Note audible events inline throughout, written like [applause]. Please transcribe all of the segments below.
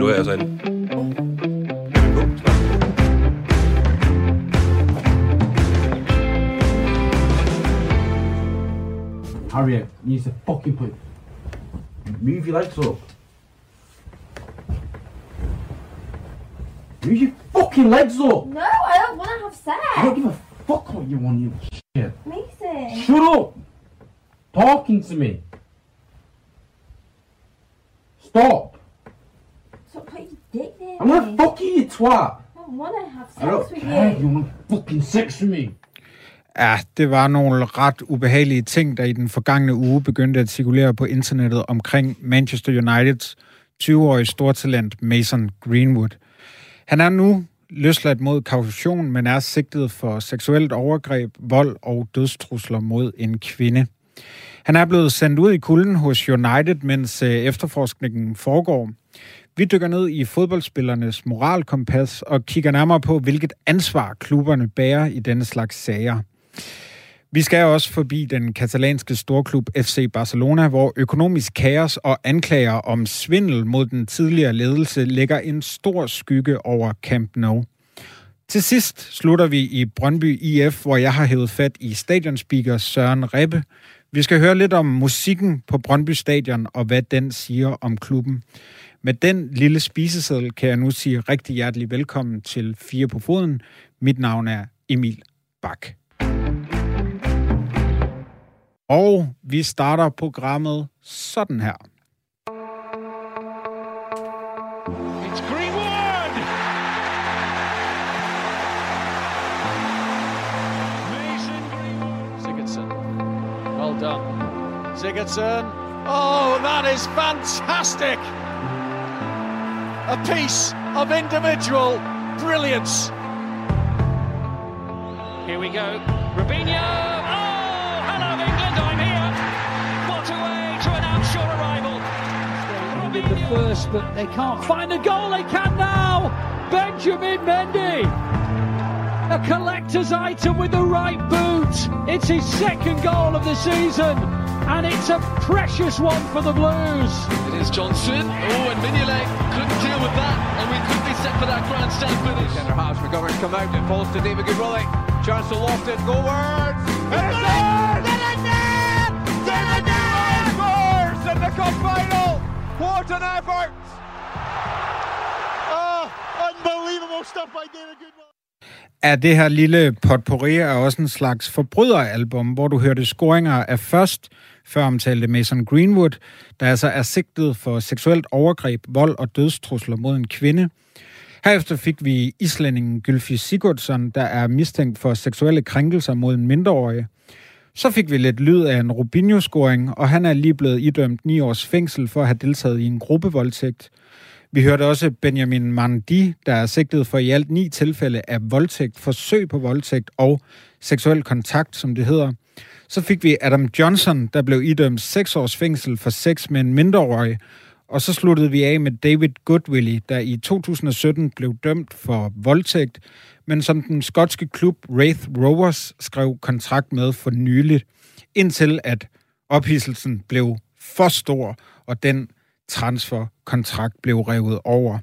nu er jeg så inde. Harriet, you need to fucking put. Move your legs up. Move your fucking legs up! No, I don't want to have sex! I don't give a fuck what you want, you shit. Mason. Shut up! Talking to me. Stop! Stop I'm gonna fuck you, twat! I have I sex with you. You want fucking sex with me? Ja, det var nogle ret ubehagelige ting, der i den forgangne uge begyndte at cirkulere på internettet omkring Manchester Uniteds 20-årige stortalent Mason Greenwood. Han er nu løsladt mod kaution, men er sigtet for seksuelt overgreb, vold og dødstrusler mod en kvinde. Han er blevet sendt ud i kulden hos United, mens øh, efterforskningen foregår. Vi dykker ned i fodboldspillernes moralkompas og kigger nærmere på, hvilket ansvar klubberne bærer i denne slags sager. Vi skal også forbi den katalanske storklub FC Barcelona, hvor økonomisk kaos og anklager om svindel mod den tidligere ledelse lægger en stor skygge over Camp Nou. Til sidst slutter vi i Brøndby IF, hvor jeg har hævet fat i stadionspeaker Søren Rebbe. Vi skal høre lidt om musikken på Brøndby Stadion og hvad den siger om klubben. Med den lille spiseseddel kan jeg nu sige rigtig hjertelig velkommen til Fire på Foden. Mit navn er Emil Bak. Og vi starter programmet sådan her. It's Greenwood! Mason Greenwood. Sigurdsson. Well done. Sigurdsson. Oh, that is fantastic! A piece of individual brilliance. Here we go. Robinho! Oh, hello England, I'm here. What a way to announce your arrival. Did the first, but they can't find the goal. They can now. Benjamin Mendy. A collector's item with the right boot. It's his second goal of the season, and it's a precious one for the Blues. It is Johnson. Oh, and Mignolet couldn't deal with that, and we could be set for that grandstand finish. Centre halves McGovern come out. It falls to David Goodwillie. Chance to Lofton. Goalwards. And it's in! David Goodwillie scores in the cup final. What an effort! Oh, unbelievable stuff by David Goodwin. Er det her lille potpourri er også en slags forbryderalbum, hvor du hørte scoringer af først før omtalte Mason Greenwood, der altså er sigtet for seksuelt overgreb, vold og dødstrusler mod en kvinde. Herefter fik vi islændingen Gylfi Sigurdsson, der er mistænkt for seksuelle krænkelser mod en mindreårig. Så fik vi lidt lyd af en Rubinho-scoring, og han er lige blevet idømt ni års fængsel for at have deltaget i en gruppevoldtægt. Vi hørte også Benjamin Mandi, der er sigtet for i alt ni tilfælde af voldtægt, forsøg på voldtægt og seksuel kontakt, som det hedder. Så fik vi Adam Johnson, der blev idømt seks års fængsel for sex med en mindreårig. Og så sluttede vi af med David Goodwillie, der i 2017 blev dømt for voldtægt, men som den skotske klub Wraith Rovers skrev kontrakt med for nyligt, indtil at ophidselsen blev for stor, og den transferkontrakt blev revet over.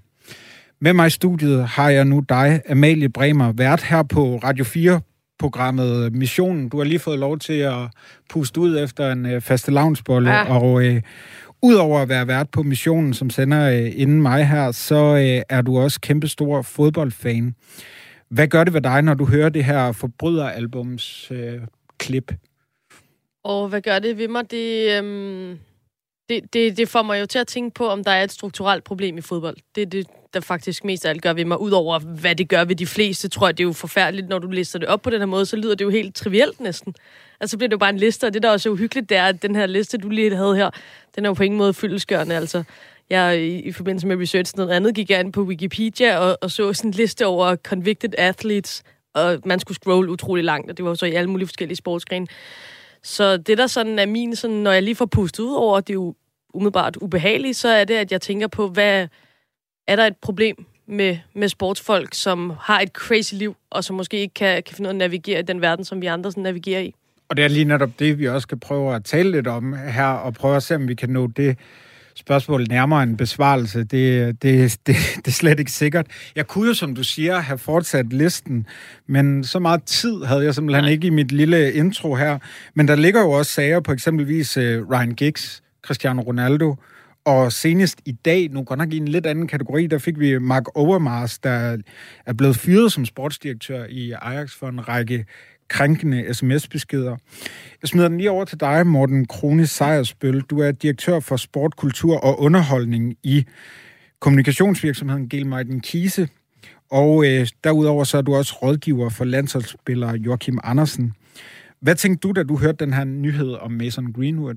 Med mig i studiet har jeg nu dig, Amalie Bremer, vært her på Radio 4 programmet Missionen. Du har lige fået lov til at puste ud efter en øh, faste lavnsbolle, ja. og øh, udover at være vært på Missionen, som sender øh, inden mig her, så øh, er du også kæmpestor fodboldfan. Hvad gør det ved dig, når du hører det her forbryderalbums øh, klip? Og hvad gør det ved mig? Det, øhm, det, det, det får mig jo til at tænke på, om der er et strukturelt problem i fodbold. Det er det, der faktisk mest af alt gør ved mig. Udover hvad det gør ved de fleste, tror jeg, det er jo forfærdeligt, når du lister det op på den her måde, så lyder det jo helt trivielt næsten. Altså så bliver det jo bare en liste, og det der også er uhyggeligt, det er, at den her liste, du lige havde her, den er jo på ingen måde fyldeskørende, altså. Jeg, i, i forbindelse med research noget andet, gik jeg ind på Wikipedia og, og så sådan en liste over convicted athletes, og man skulle scrolle utrolig langt, og det var så i alle mulige forskellige sportsgrene. Så det der sådan er min, sådan, når jeg lige får pustet ud over, det er jo umiddelbart ubehageligt, så er det, at jeg tænker på, hvad er der et problem med, med sportsfolk, som har et crazy liv, og som måske ikke kan, kan finde ud af at navigere i den verden, som vi andre sådan navigerer i. Og det er lige netop det, vi også skal prøve at tale lidt om her, og prøve at se, om vi kan nå det spørgsmål nærmere en besvarelse. Det, det, det, det er slet ikke sikkert. Jeg kunne jo, som du siger, have fortsat listen, men så meget tid havde jeg simpelthen Nej. ikke i mit lille intro her. Men der ligger jo også sager på eksempelvis uh, Ryan Giggs, Cristiano Ronaldo, og senest i dag, nu godt nok i en lidt anden kategori, der fik vi Mark Overmars, der er blevet fyret som sportsdirektør i Ajax for en række krænkende sms-beskeder. Jeg smider den lige over til dig, Morten Krone Sejersbøl. Du er direktør for sport, kultur og underholdning i kommunikationsvirksomheden Gelmeiden Kise. Og øh, derudover så er du også rådgiver for landsholdsspiller Joachim Andersen. Hvad tænkte du, da du hørte den her nyhed om Mason Greenwood?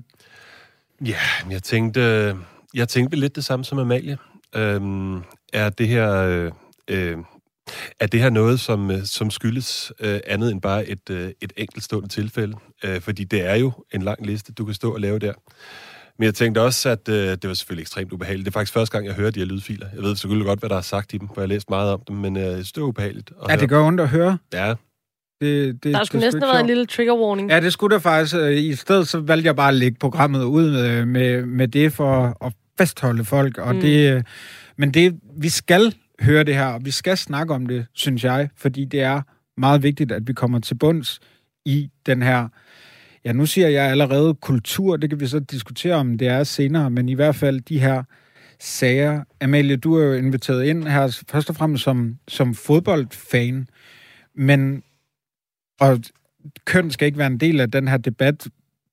Ja, jeg tænkte, øh, jeg tænkte lidt det samme som Amalie. Øhm, er det her... Øh, øh, er det her noget, som, øh, som skyldes øh, andet end bare et, øh, et enkeltstående tilfælde? Øh, fordi det er jo en lang liste, du kan stå og lave der. Men jeg tænkte også, at øh, det var selvfølgelig ekstremt ubehageligt. Det er faktisk første gang, jeg hører de her lydfiler. Jeg ved selvfølgelig godt, hvad der er sagt i dem, for jeg har læst meget om dem, men øh, det er ubehageligt. Ja, det gør ondt at høre. Ja. Det, det, der skulle næsten have været en lille trigger warning. Ja, det skulle der faktisk. Øh, I stedet så valgte jeg bare at lægge programmet ud med, med, med det for at fastholde folk. Og mm. det, men det, vi skal høre det her, og vi skal snakke om det, synes jeg, fordi det er meget vigtigt, at vi kommer til bunds i den her, ja, nu siger jeg allerede kultur, det kan vi så diskutere om det er senere, men i hvert fald de her sager. Amalie, du er jo inviteret ind her først og fremmest som, som fodboldfan, men og køn skal ikke være en del af den her debat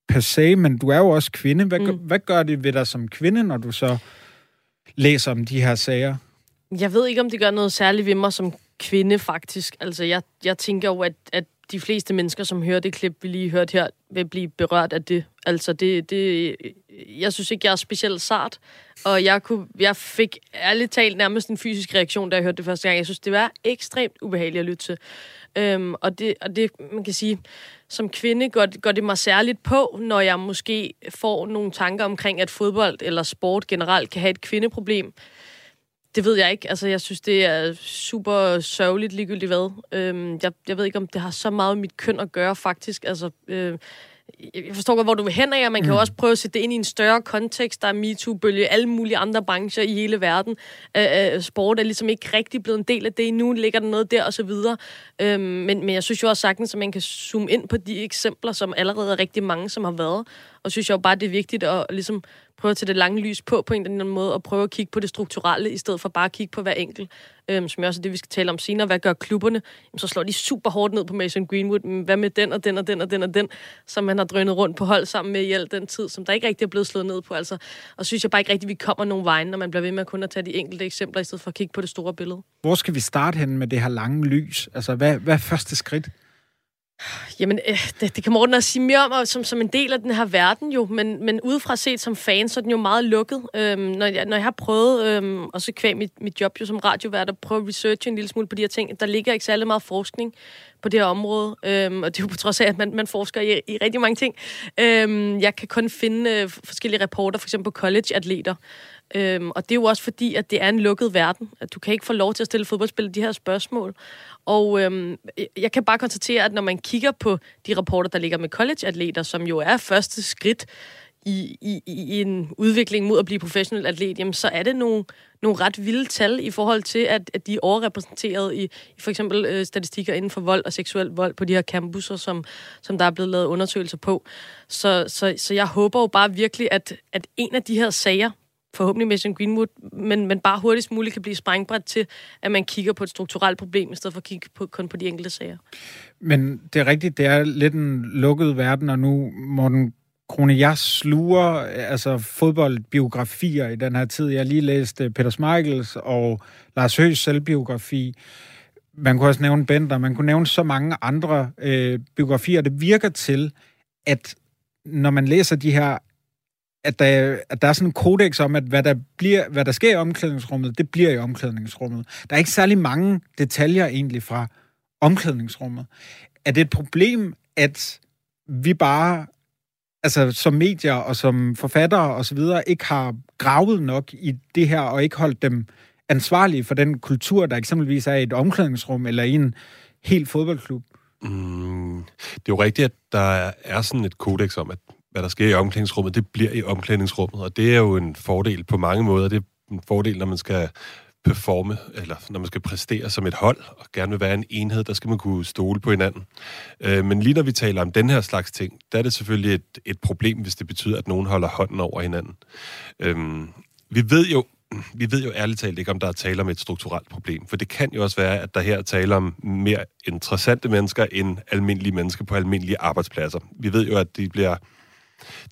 per se, men du er jo også kvinde. Hvad, mm. hvad gør det ved dig som kvinde, når du så læser om de her sager? Jeg ved ikke, om det gør noget særligt ved mig som kvinde, faktisk. Altså, jeg, jeg tænker jo, at, at de fleste mennesker, som hører det klip, vi lige hørte her, vil blive berørt af det. Altså, det, det, jeg synes ikke, jeg er specielt sart. Og jeg, kunne, jeg fik ærligt talt nærmest en fysisk reaktion, da jeg hørte det første gang. Jeg synes, det var ekstremt ubehageligt at lytte til. Øhm, og, det, og det, man kan sige, som kvinde går, går det mig særligt på, når jeg måske får nogle tanker omkring, at fodbold eller sport generelt kan have et kvindeproblem. Det ved jeg ikke. Altså, jeg synes, det er super sørgeligt ligegyldigt hvad. Øhm, jeg, jeg ved ikke, om det har så meget med mit køn at gøre, faktisk. Altså, øh, jeg forstår godt, hvor du vil hen af, og man kan mm. jo også prøve at sætte det ind i en større kontekst. Der er MeToo-bølge, alle mulige andre brancher i hele verden. Øh, øh, sport er ligesom ikke rigtig blevet en del af det endnu, ligger der noget der og så videre. Øh, men, men jeg synes jo også sagtens, at man kan zoome ind på de eksempler, som allerede er rigtig mange, som har været. Og synes jeg jo bare, det er vigtigt at ligesom prøve at tage det lange lys på, på en eller anden måde, og prøve at kigge på det strukturelle, i stedet for bare at kigge på hver enkelt. Øhm, som også er det, vi skal tale om senere. Hvad gør klubberne? Jamen, så slår de super hårdt ned på Mason Greenwood. Men hvad med den og den og den og den og den, som man har drønet rundt på hold sammen med i al den tid, som der ikke rigtig er blevet slået ned på. Altså, og synes jeg bare ikke rigtig, vi kommer nogen vej, når man bliver ved med at kun at tage de enkelte eksempler, i stedet for at kigge på det store billede. Hvor skal vi starte hen med det her lange lys? Altså, hvad, hvad er første skridt? Jamen, øh, det, det kan Morten også sige mere om, som, som en del af den her verden jo, men, men udefra set som fan, så er den jo meget lukket. Øhm, når, jeg, når jeg har prøvet, øhm, og så kvæg mit, mit job jo som radiovært, at prøve at researche en lille smule på de her ting, der ligger ikke særlig meget forskning på det her område, øhm, og det er jo på trods af, at man, man forsker i, i rigtig mange ting. Øhm, jeg kan kun finde øh, forskellige rapporter, for eksempel på college-atleter, Øhm, og det er jo også fordi, at det er en lukket verden. At du kan ikke få lov til at stille fodboldspillere de her spørgsmål. Og øhm, jeg kan bare konstatere, at når man kigger på de rapporter, der ligger med college-atleter, som jo er første skridt i, i, i en udvikling mod at blive professionel atlet, jamen, så er det nogle, nogle ret vilde tal i forhold til, at, at de er overrepræsenteret i, i for eksempel øh, statistikker inden for vold og seksuel vold på de her campuser, som, som der er blevet lavet undersøgelser på. Så, så, så jeg håber jo bare virkelig, at, at en af de her sager, forhåbentlig Mason Greenwood, men, men bare hurtigst muligt kan blive sprængbræt til, at man kigger på et strukturelt problem, i stedet for at kigge på, kun på de enkelte sager. Men det er rigtigt, det er lidt en lukket verden, og nu, Morten Krone, jeg sluger altså fodboldbiografier i den her tid. Jeg har lige læst øh, Peter Smeichels og Lars Høghs selvbiografi. Man kunne også nævne Bender, man kunne nævne så mange andre øh, biografier. Det virker til, at når man læser de her at der, at der er sådan en kodex om, at hvad der, bliver, hvad der sker i omklædningsrummet, det bliver i omklædningsrummet. Der er ikke særlig mange detaljer egentlig fra omklædningsrummet. Er det et problem, at vi bare, altså som medier og som forfattere og så videre, ikke har gravet nok i det her, og ikke holdt dem ansvarlige for den kultur, der eksempelvis er i et omklædningsrum eller i en helt fodboldklub? Mm, det er jo rigtigt, at der er sådan et kodex om, at hvad der sker i omklædningsrummet, det bliver i omklædningsrummet, og det er jo en fordel på mange måder. Det er en fordel, når man skal performe, eller når man skal præstere som et hold, og gerne vil være en enhed, der skal man kunne stole på hinanden. Øh, men lige når vi taler om den her slags ting, der er det selvfølgelig et, et problem, hvis det betyder, at nogen holder hånden over hinanden. Øhm, vi ved jo, vi ved jo ærligt talt ikke, om der er tale om et strukturelt problem, for det kan jo også være, at der her er tale om mere interessante mennesker end almindelige mennesker på almindelige arbejdspladser. Vi ved jo, at de bliver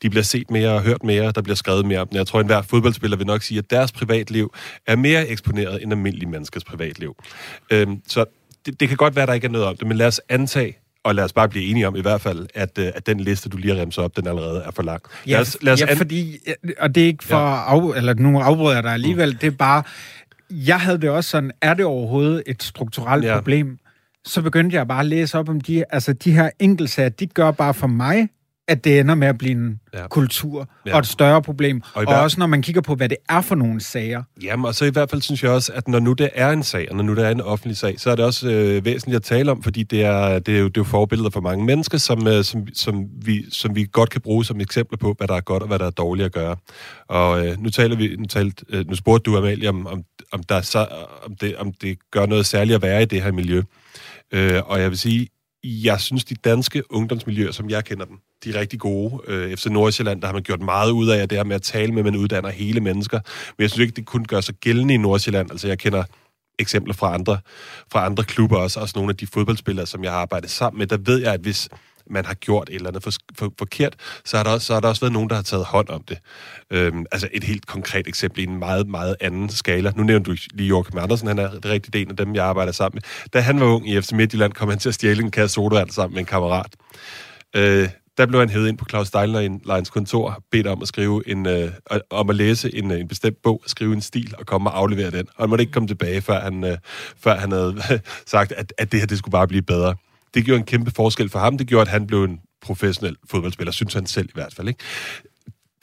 de bliver set mere og hørt mere, der bliver skrevet mere om dem. Jeg tror, at enhver fodboldspiller vil nok sige, at deres privatliv er mere eksponeret end almindelige menneskers privatliv. Øhm, så det, det kan godt være, at der ikke er noget om det, men lad os antage, og lad os bare blive enige om i hvert fald, at, øh, at den liste, du lige har remset op, den allerede er for lang. Ja, Lad os, lad os ja an- fordi, og det er ikke for ja. af, eller nu afbryder jeg dig alligevel, mm. det er bare, jeg havde det også sådan, er det overhovedet et strukturelt ja. problem? Så begyndte jeg bare at læse op om de, altså de her enkeltsager, de gør bare for mig, at det ender med at blive en Ja. kultur Ja. og et større problem. Og i og også når man kigger på, hvad det er for nogle sager. Jamen, og så i hvert fald synes jeg også, at når nu det er en sag, og når nu det er en offentlig sag, så er det også øh, væsentligt at tale om, fordi det er, det er, jo, det er jo forbilleder for mange mennesker, som, øh, som, som, vi, som vi godt kan bruge som eksempler på, hvad der er godt og hvad der er dårligt at gøre. Og øh, nu taler vi, nu, talt, øh, nu spurgte du, Amalie, om, om, om, der er så, om, det, om det gør noget særligt at være i det her miljø. Øh, og jeg vil sige, jeg synes, de danske ungdomsmiljøer, som jeg kender dem, de er rigtig gode. Øh, FC Nordsjælland, der har man gjort meget ud af, det her med at tale med, at man uddanner hele mennesker. Men jeg synes ikke, det kun gør sig gældende i Nordsjælland. Altså, jeg kender eksempler fra andre, fra andre klubber også, også nogle af de fodboldspillere, som jeg har arbejdet sammen med, der ved jeg, at hvis man har gjort et eller andet for, for, forkert, så har, der også, så har der også været nogen, der har taget hånd om det. Øhm, altså et helt konkret eksempel i en meget, meget anden skala. Nu nævnte du lige Joachim Andersen, han er det en af dem, jeg arbejder sammen med. Da han var ung i FC Midtjylland, kom han til at stjæle en kasse sodavand sammen med en kammerat. Øh, der blev han hævet ind på Claus Steinleins kontor, bedt om at skrive en, øh, om at læse en, øh, en bestemt bog, skrive en stil og komme og aflevere den. Og han måtte ikke komme tilbage, før han, øh, før han havde [laughs] sagt, at, at det her det skulle bare blive bedre. Det gjorde en kæmpe forskel for ham. Det gjorde, at han blev en professionel fodboldspiller, synes han selv i hvert fald. Ikke?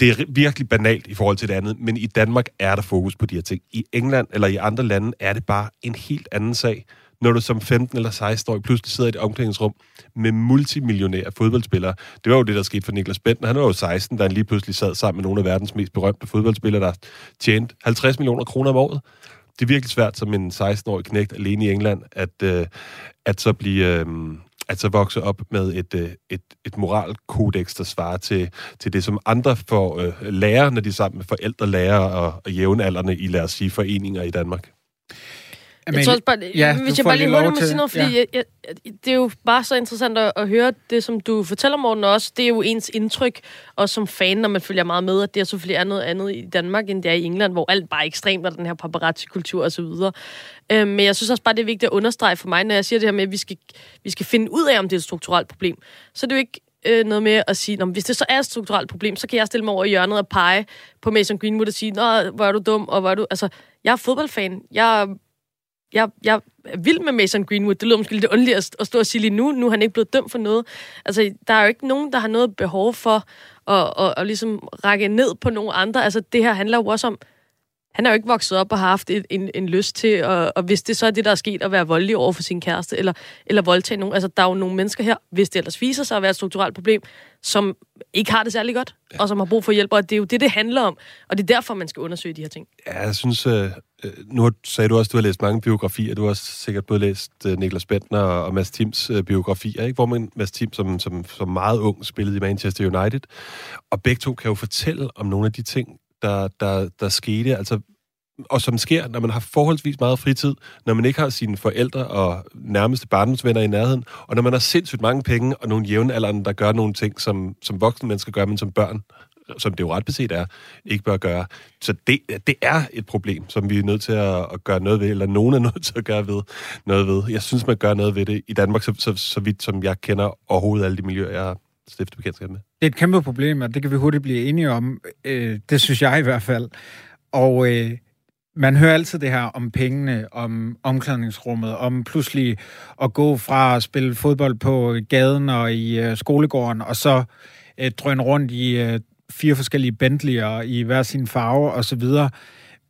Det er virkelig banalt i forhold til det andet, men i Danmark er der fokus på de her ting. I England eller i andre lande er det bare en helt anden sag, når du som 15 eller 16 år pludselig sidder i et omklædningsrum med multimillionære fodboldspillere. Det var jo det, der skete for Niklas Bentner. Han var jo 16, da han lige pludselig sad sammen med nogle af verdens mest berømte fodboldspillere, der tjente 50 millioner kroner om året. Det er virkelig svært som en 16-årig knægt alene i England, at, øh, at så blive... Øh, at så vokse op med et, øh, et, et moralkodex, der svarer til, til det, som andre får øh, lærer, når de er sammen med forældre, lærer og, og jævnaldrende i, lad os sige, foreninger i Danmark. Jeg tror også bare, ja, hvis jeg bare lige hurtigt må sige noget, fordi ja. jeg, jeg, det er jo bare så interessant at, at høre det, som du fortæller, Morten, og også det er jo ens indtryk, også som fan, når man følger meget med, at det er selvfølgelig er noget andet i Danmark, end det er i England, hvor alt bare er ekstremt, og den her paparazzi-kultur og så videre. Øhm, men jeg synes også bare, det er vigtigt at understrege for mig, når jeg siger det her med, at vi skal, vi skal finde ud af, om det er et strukturelt problem. Så er det jo ikke øh, noget med at sige, hvis det så er et strukturelt problem, så kan jeg stille mig over i hjørnet og pege på Mason Greenwood og sige, Nå, hvor er du dum, og hvor er du... Altså, jeg er fodboldfan. Jeg jeg, jeg er vild med Mason Greenwood. Det lyder måske lidt ondt at, at stå og sige lige nu. Nu er han ikke blevet dømt for noget. Altså, der er jo ikke nogen, der har noget behov for at, at, at ligesom række ned på nogen andre. Altså, det her handler jo også om, han er jo ikke vokset op og har haft et, en, en lyst til, at, og hvis det så er det, der er sket, at være voldelig over for sin kæreste, eller, eller voldtage nogen. Altså, der er jo nogle mennesker her, hvis det ellers viser sig at være et strukturelt problem, som ikke har det særlig godt, ja. og som har brug for hjælp, og det er jo det, det handler om. Og det er derfor, man skal undersøge de her ting. Ja, jeg synes... Øh, nu sagde du også, at du har læst mange biografier. Du har også sikkert både læst øh, Niklas Bentner og, og Mads Tims øh, biografier, ikke? hvor man Mads Tim som, som, som meget ung spillede i Manchester United. Og begge to kan jo fortælle om nogle af de ting, der, der, der skete. Altså, og som sker, når man har forholdsvis meget fritid, når man ikke har sine forældre og nærmeste barndomsvenner i nærheden, og når man har sindssygt mange penge og nogle jævnaldrende, der gør nogle ting, som, som voksne mennesker gør, men som børn, som det jo ret beset er, ikke bør gøre. Så det, det er et problem, som vi er nødt til at, at gøre noget ved, eller nogen er nødt til at gøre ved, noget ved. Jeg synes, man gør noget ved det i Danmark, så, så, så vidt som jeg kender overhovedet alle de miljøer, jeg har stiftet bekendtskab med. Det er et kæmpe problem, og det kan vi hurtigt blive enige om. Øh, det synes jeg i hvert fald. Og øh, man hører altid det her om pengene, om omklædningsrummet, om pludselig at gå fra at spille fodbold på gaden og i øh, skolegården, og så øh, drøne rundt i øh, fire forskellige Bentley'er i hver sin farve og så videre.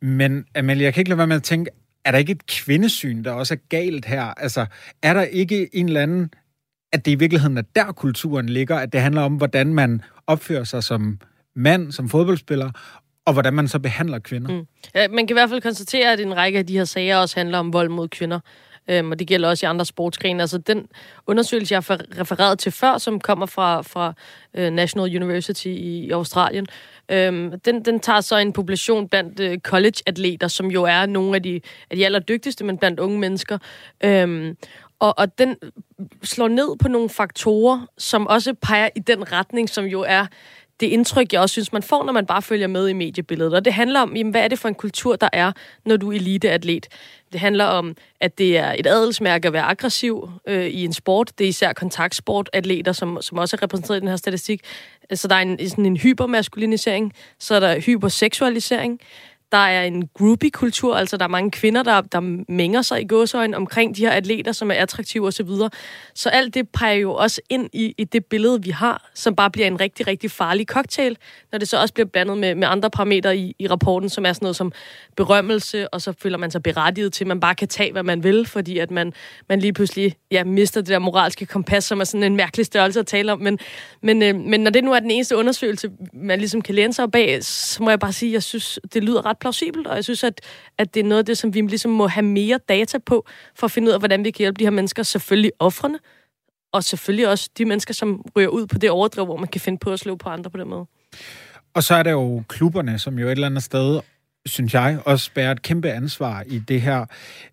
Men Amalie, jeg kan ikke lade være med at tænke, er der ikke et kvindesyn, der også er galt her? Altså, er der ikke en eller anden at det i virkeligheden er der, kulturen ligger, at det handler om, hvordan man opfører sig som mand, som fodboldspiller, og hvordan man så behandler kvinder. Mm. Ja, man kan i hvert fald konstatere, at en række af de her sager også handler om vold mod kvinder. Øhm, og det gælder også i andre sportsgrene. Altså den undersøgelse, jeg har refereret til før, som kommer fra, fra øh, National University i, i Australien, øhm, den, den tager så en population blandt øh, college-atleter, som jo er nogle af de, af de allerdygtigste, men blandt unge mennesker. Øhm, og, og den slår ned på nogle faktorer, som også peger i den retning, som jo er det indtryk, jeg også synes, man får, når man bare følger med i mediebilledet. Og det handler om, jamen, hvad er det for en kultur, der er, når du er eliteatlet? Det handler om, at det er et adelsmærke at være aggressiv øh, i en sport. Det er især kontaktsportatleter, som, som også er repræsenteret i den her statistik. Så der er en, sådan en hypermaskulinisering, så er der hyperseksualisering, der er en groupie-kultur, altså der er mange kvinder, der, der mænger sig i gåsøjen omkring de her atleter, som er attraktive osv. Så, så alt det peger jo også ind i, i det billede, vi har, som bare bliver en rigtig, rigtig farlig cocktail, når det så også bliver blandet med, med andre parametre i, i rapporten, som er sådan noget som berømmelse, og så føler man sig berettiget til, at man bare kan tage, hvad man vil, fordi at man, man lige pludselig ja, mister det der moralske kompas, som er sådan en mærkelig størrelse at tale om. Men, men, øh, men når det nu er den eneste undersøgelse, man ligesom kan læne sig bag, så må jeg bare sige, at jeg synes, det lyder ret plausibelt, og jeg synes, at, at det er noget af det, som vi ligesom må have mere data på, for at finde ud af, hvordan vi kan hjælpe de her mennesker, selvfølgelig offrene, og selvfølgelig også de mennesker, som ryger ud på det overdrev, hvor man kan finde på at slå på andre på den måde. Og så er der jo klubberne, som jo et eller andet sted synes jeg, også bærer et kæmpe ansvar i det her.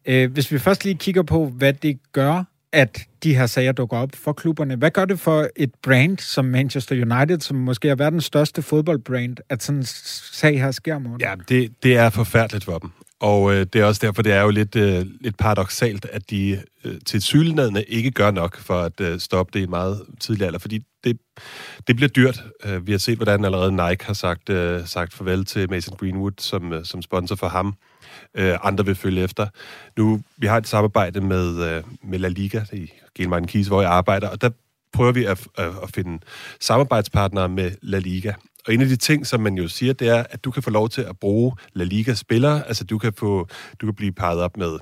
Øh, hvis vi først lige kigger på, hvad det gør at de her sager dukker op for klubberne. Hvad gør det for et brand som Manchester United, som måske er verdens største fodboldbrand, at sådan en sag her sker, Morten? Ja, det, det er forfærdeligt for dem. Og øh, det er også derfor, det er jo lidt, øh, lidt paradoxalt, at de øh, til tilsyneladende ikke gør nok for at øh, stoppe det i meget tidlig alder, fordi det, det bliver dyrt. Øh, vi har set, hvordan allerede Nike har sagt, øh, sagt farvel til Mason Greenwood som, øh, som sponsor for ham. Øh, andre vil følge efter. Nu, vi har et samarbejde med, øh, med La Liga i Gelmartin Kies, hvor jeg arbejder, og der prøver vi at, at, at finde samarbejdspartnere med La Liga. Og en af de ting, som man jo siger, det er, at du kan få lov til at bruge La Liga-spillere. Altså, du kan, få, du kan blive parret op med med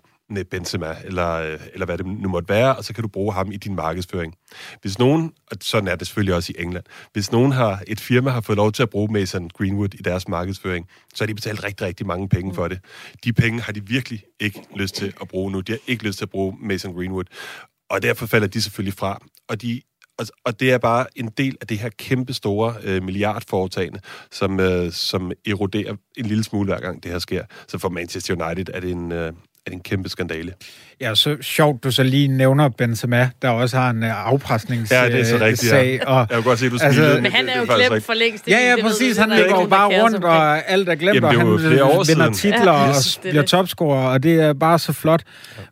Benzema, eller, øh, eller hvad det nu måtte være, og så kan du bruge ham i din markedsføring. Hvis nogen, og sådan er det selvfølgelig også i England, hvis nogen har, et firma har fået lov til at bruge Mason Greenwood i deres markedsføring, så har de betalt rigtig, rigtig mange penge for det. De penge har de virkelig ikke lyst til at bruge nu. De har ikke lyst til at bruge Mason Greenwood. Og derfor falder de selvfølgelig fra. Og de og, og det er bare en del af det her kæmpe store øh, milliardforetagende, som, øh, som eroderer en lille smule hver gang det her sker. Så for Manchester United er det en, øh, er en kæmpe skandale. Ja, så sjovt, du så lige nævner Benzema, der også har en uh, afpresningssag. Ja, det er så rigtigt, ja. Og, jeg kan godt se, at du altså, Men han er jo glemt for længst. Ja, ja, præcis. Han går bare rundt, og alt er glemt, og han vinder titler ja, og bliver topscorer, og det er bare så flot.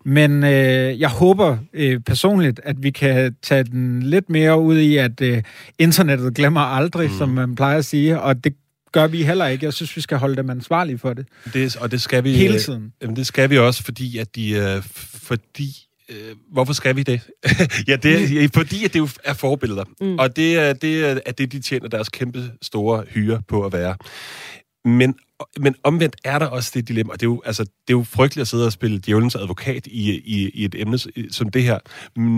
Men øh, jeg håber øh, personligt, at vi kan tage den lidt mere ud i, at øh, internettet glemmer aldrig, mm. som man plejer at sige, og det gør vi heller ikke. Jeg synes, vi skal holde dem ansvarlige for det. det og det skal vi... Hele tiden. Øh, det skal vi også, fordi at de... Øh, fordi øh, hvorfor skal vi det? [laughs] ja, det er, fordi at det jo er forbilleder. Mm. Og det er, det er det, de tjener deres kæmpe store hyre på at være. Men men omvendt er der også det dilemma, og det er jo, altså, det er jo frygteligt at sidde og spille djævelens advokat i, i, i et emne som det her.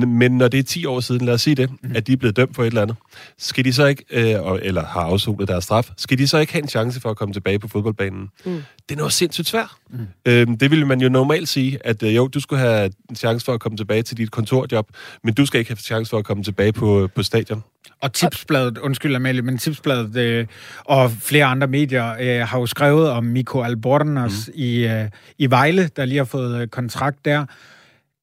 Men når det er 10 år siden, lad os sige det, mm. at de er blevet dømt for et eller andet, skal de så ikke, øh, eller har afsonet deres straf, skal de så ikke have en chance for at komme tilbage på fodboldbanen? Mm. Det er noget sindssygt svært. Mm. Øhm, det ville man jo normalt sige, at øh, jo, du skulle have en chance for at komme tilbage til dit kontorjob, men du skal ikke have chance for at komme tilbage på, på stadion. Og Tipsbladet, undskyld Amalie, men Tipsbladet øh, og flere andre medier øh, har jo skrevet om Miko Albornoz mm. i, øh, i Vejle, der lige har fået øh, kontrakt der.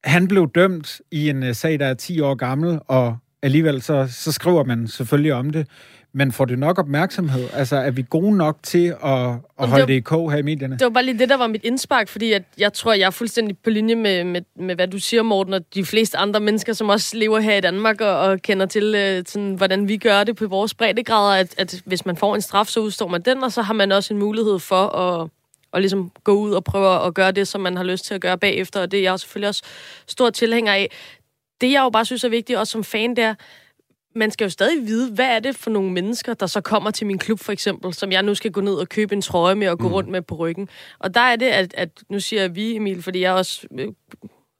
Han blev dømt i en øh, sag, der er 10 år gammel, og alligevel så, så skriver man selvfølgelig om det men får det nok opmærksomhed? Altså, er vi gode nok til at, at holde det, det i kog her i medierne? Det var bare lige det, der var mit indspark, fordi at jeg tror, jeg er fuldstændig på linje med, med, med hvad du siger, Morten, og de fleste andre mennesker, som også lever her i Danmark og, og kender til, øh, sådan, hvordan vi gør det på vores breddegrader, at, at hvis man får en straf, så udstår man den, og så har man også en mulighed for at og ligesom gå ud og prøve at gøre det, som man har lyst til at gøre bagefter, og det er jeg selvfølgelig også stor tilhænger af. Det, jeg jo bare synes er vigtigt, også som fan, det er, man skal jo stadig vide, hvad er det for nogle mennesker, der så kommer til min klub, for eksempel, som jeg nu skal gå ned og købe en trøje med og gå mm. rundt med på ryggen. Og der er det, at, at nu siger jeg vi, Emil, fordi jeg også øh,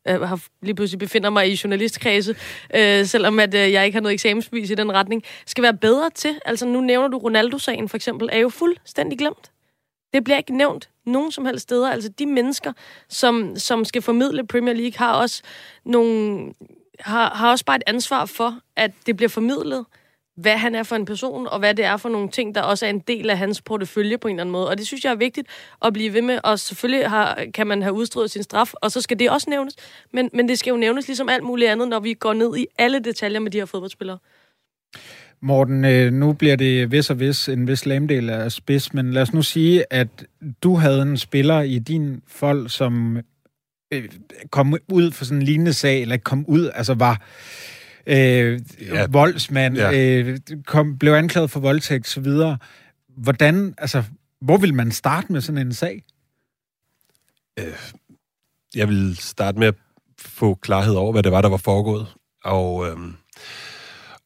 øh, har lige pludselig befinder mig i journalistkredse, øh, selvom at øh, jeg ikke har noget eksamensbevis i den retning, skal være bedre til. Altså nu nævner du Ronaldo-sagen for eksempel, er jo fuldstændig glemt. Det bliver ikke nævnt nogen som helst steder. Altså de mennesker, som, som skal formidle Premier League, har også nogle har, har også bare et ansvar for, at det bliver formidlet, hvad han er for en person, og hvad det er for nogle ting, der også er en del af hans portefølje på en eller anden måde. Og det synes jeg er vigtigt at blive ved med, og selvfølgelig har, kan man have udstået sin straf, og så skal det også nævnes. Men, men det skal jo nævnes ligesom alt muligt andet, når vi går ned i alle detaljer med de her fodboldspillere. Morten, øh, nu bliver det vis og vis en vis lamdel af spids, men lad os nu sige, at du havde en spiller i din folk, som øh, kom ud for sådan en lignende sag, eller kom ud, altså var øh, ja. voldsmand, ja. øh, kom, blev anklaget for voldtægt så videre. Hvordan, altså, hvor vil man starte med sådan en sag? Øh, jeg vil starte med at få klarhed over, hvad det var, der var foregået. Og, øh,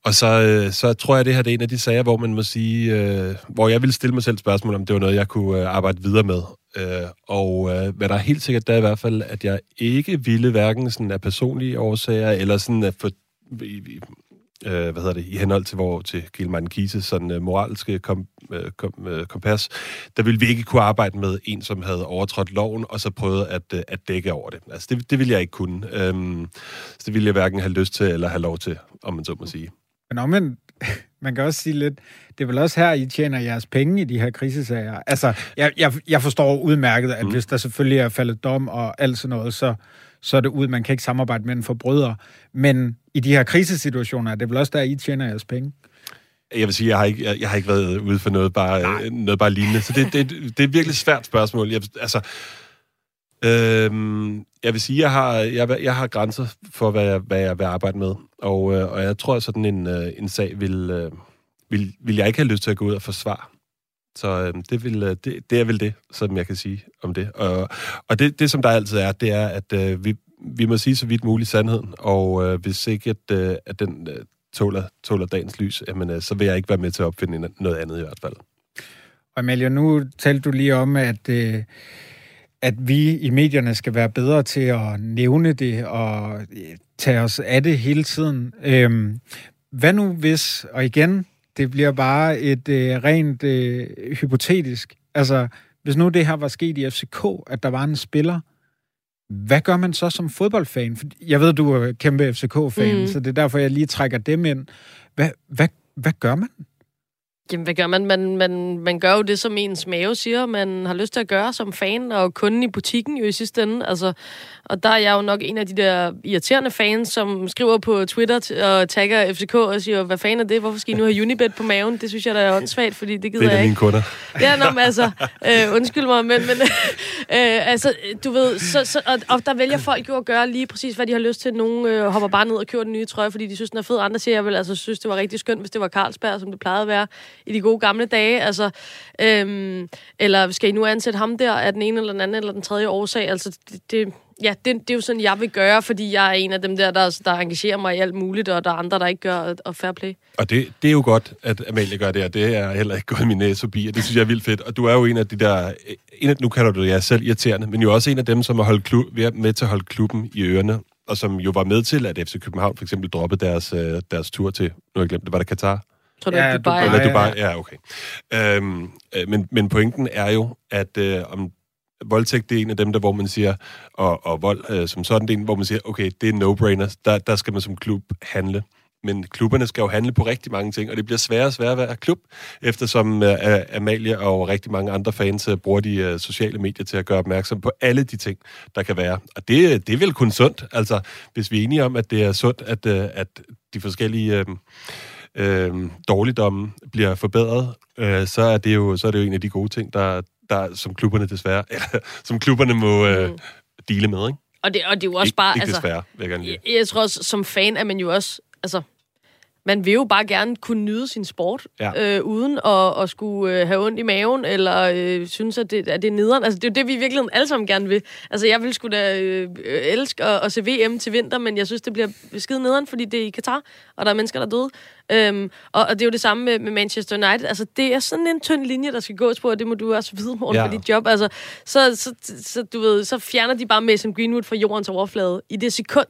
og så, øh, så tror jeg, at det her det er en af de sager, hvor man må sige, øh, hvor jeg ville stille mig selv spørgsmål, om det var noget, jeg kunne øh, arbejde videre med. Øh, og øh, hvad der er helt sikkert, der er i hvert fald, at jeg ikke ville hverken sådan af personlige årsager, eller sådan at for, i, i, øh, hvad hedder det, i henhold til, hvor, til Gilman Kises sådan øh, moralske kom, øh, kom, øh, kompas, der ville vi ikke kunne arbejde med en, som havde overtrådt loven, og så prøvet at, øh, at dække over det. Altså, det, det ville jeg ikke kunne. Øhm, så det ville jeg hverken have lyst til, eller have lov til, om man så må sige. Men omvendt, [laughs] man kan også sige lidt, det er vel også her, I tjener jeres penge i de her krisesager. Altså, jeg, jeg, jeg forstår udmærket, at mm. hvis der selvfølgelig er faldet dom og alt sådan noget, så, så er det ud, man kan ikke samarbejde med en forbryder. Men i de her krisesituationer, er det vel også der, I tjener jeres penge? Jeg vil sige, jeg har ikke, jeg, jeg har ikke været ude for noget bare, noget bare lignende. Så det, det, det er et virkelig svært spørgsmål. Jeg, altså, Øhm, jeg vil sige, jeg har, jeg, jeg har grænser for, hvad jeg, hvad jeg vil arbejde med. Og, øh, og jeg tror, at sådan en, øh, en sag vil, øh, vil, vil jeg ikke have lyst til at gå ud og forsvare. Så øh, det, vil, øh, det, det er vel det, som jeg kan sige om det. Og, og det, det, som der altid er, det er, at øh, vi, vi må sige så vidt muligt sandheden. Og øh, hvis ikke, at, øh, at den øh, tåler, tåler dagens lys, jamen, øh, så vil jeg ikke være med til at opfinde noget andet i hvert fald. Amalia, nu talte du lige om, at... Øh at vi i medierne skal være bedre til at nævne det og tage os af det hele tiden. Øhm, hvad nu hvis, og igen, det bliver bare et øh, rent øh, hypotetisk, altså hvis nu det her var sket i FCK, at der var en spiller, hvad gør man så som fodboldfan? Jeg ved, du er kæmpe FCK-fan, mm. så det er derfor, jeg lige trækker dem ind. Hvad, hvad, hvad gør man? Jamen, hvad gør man? man? Man man gør jo det, som ens mave siger, man har lyst til at gøre som fan og kunden i butikken jo i sidste ende. Altså, og der er jeg jo nok en af de der irriterende fans, som skriver på Twitter og tagger FCK og siger, hvad fanden er det? Hvorfor skal I nu have Unibet på maven? Det synes jeg, der er åndssvagt, fordi det gider det er jeg ikke. Det er kunder. Ja, nå, men altså, øh, undskyld mig, men, men [laughs] øh, altså, du ved, så, så, og, og, der vælger folk jo at gøre lige præcis, hvad de har lyst til. Nogle øh, hopper bare ned og køber den nye trøje, fordi de synes, den er fed. Andre siger, jeg vil altså synes, det var rigtig skønt, hvis det var Carlsberg, som det plejede at være i de gode gamle dage. Altså, øhm, eller skal I nu ansætte ham der af den ene eller den anden eller den tredje årsag? Altså, det, det ja, det, det er jo sådan, jeg vil gøre, fordi jeg er en af dem der, der, der engagerer mig i alt muligt, og der er andre, der ikke gør og fair play. Og det, det er jo godt, at Amalie gør det, og det er heller ikke gået min næse forbi, og det synes jeg er vildt fedt. Og du er jo en af de der, en af, nu kalder du det jeg selv irriterende, men jo også en af dem, som har holdt klub, med til at holde klubben i ørerne, og som jo var med til, at FC København for eksempel droppede deres, øh, deres tur til, nu har jeg glemt det, var det Katar? Tror du, ja, Dubai? Eller Dubai, ja, okay. Øhm, øh, men, men pointen er jo, at øh, om voldtægt det er en af dem, der, hvor man siger, og, og vold øh, som sådan, det er en, hvor man siger, okay, det er no-brainer, der, der skal man som klub handle. Men klubberne skal jo handle på rigtig mange ting, og det bliver sværere og sværere at være klub, eftersom uh, Amalie og rigtig mange andre fans uh, bruger de uh, sociale medier til at gøre opmærksom på alle de ting, der kan være. Og det, det er vel kun sundt, altså hvis vi er enige om, at det er sundt, at, uh, at de forskellige... Uh, øh, dårligdommen bliver forbedret, øh, så, er det jo, så er det jo en af de gode ting, der, der som klubberne desværre, [laughs] eller, som klubberne må øh, mm. dele med, ikke? Og det, og det er jo også bare... Ikke, altså, desværre, vil jeg gerne jeg, jeg tror også, som fan er man jo også... Altså, man vil jo bare gerne kunne nyde sin sport, Ja. øh, uden at, at skulle øh, have ondt i maven, eller øh, synes, at det, at det er nederen. Altså, det er jo det, vi i virkeligheden alle sammen gerne vil. Altså, jeg vil sgu da øh, elske at, at se VM til vinter, men jeg synes, det bliver skide nederen, fordi det er i Katar, og der er mennesker, der er døde. Øhm, og, og det er jo det samme med, med Manchester United. Altså, det er sådan en tynd linje, der skal gås på, og det må du også vide, morgen, Ja. på dit job. Altså, så, så, så, du ved, så fjerner de bare Mason Greenwood fra jordens overflade i det sekund,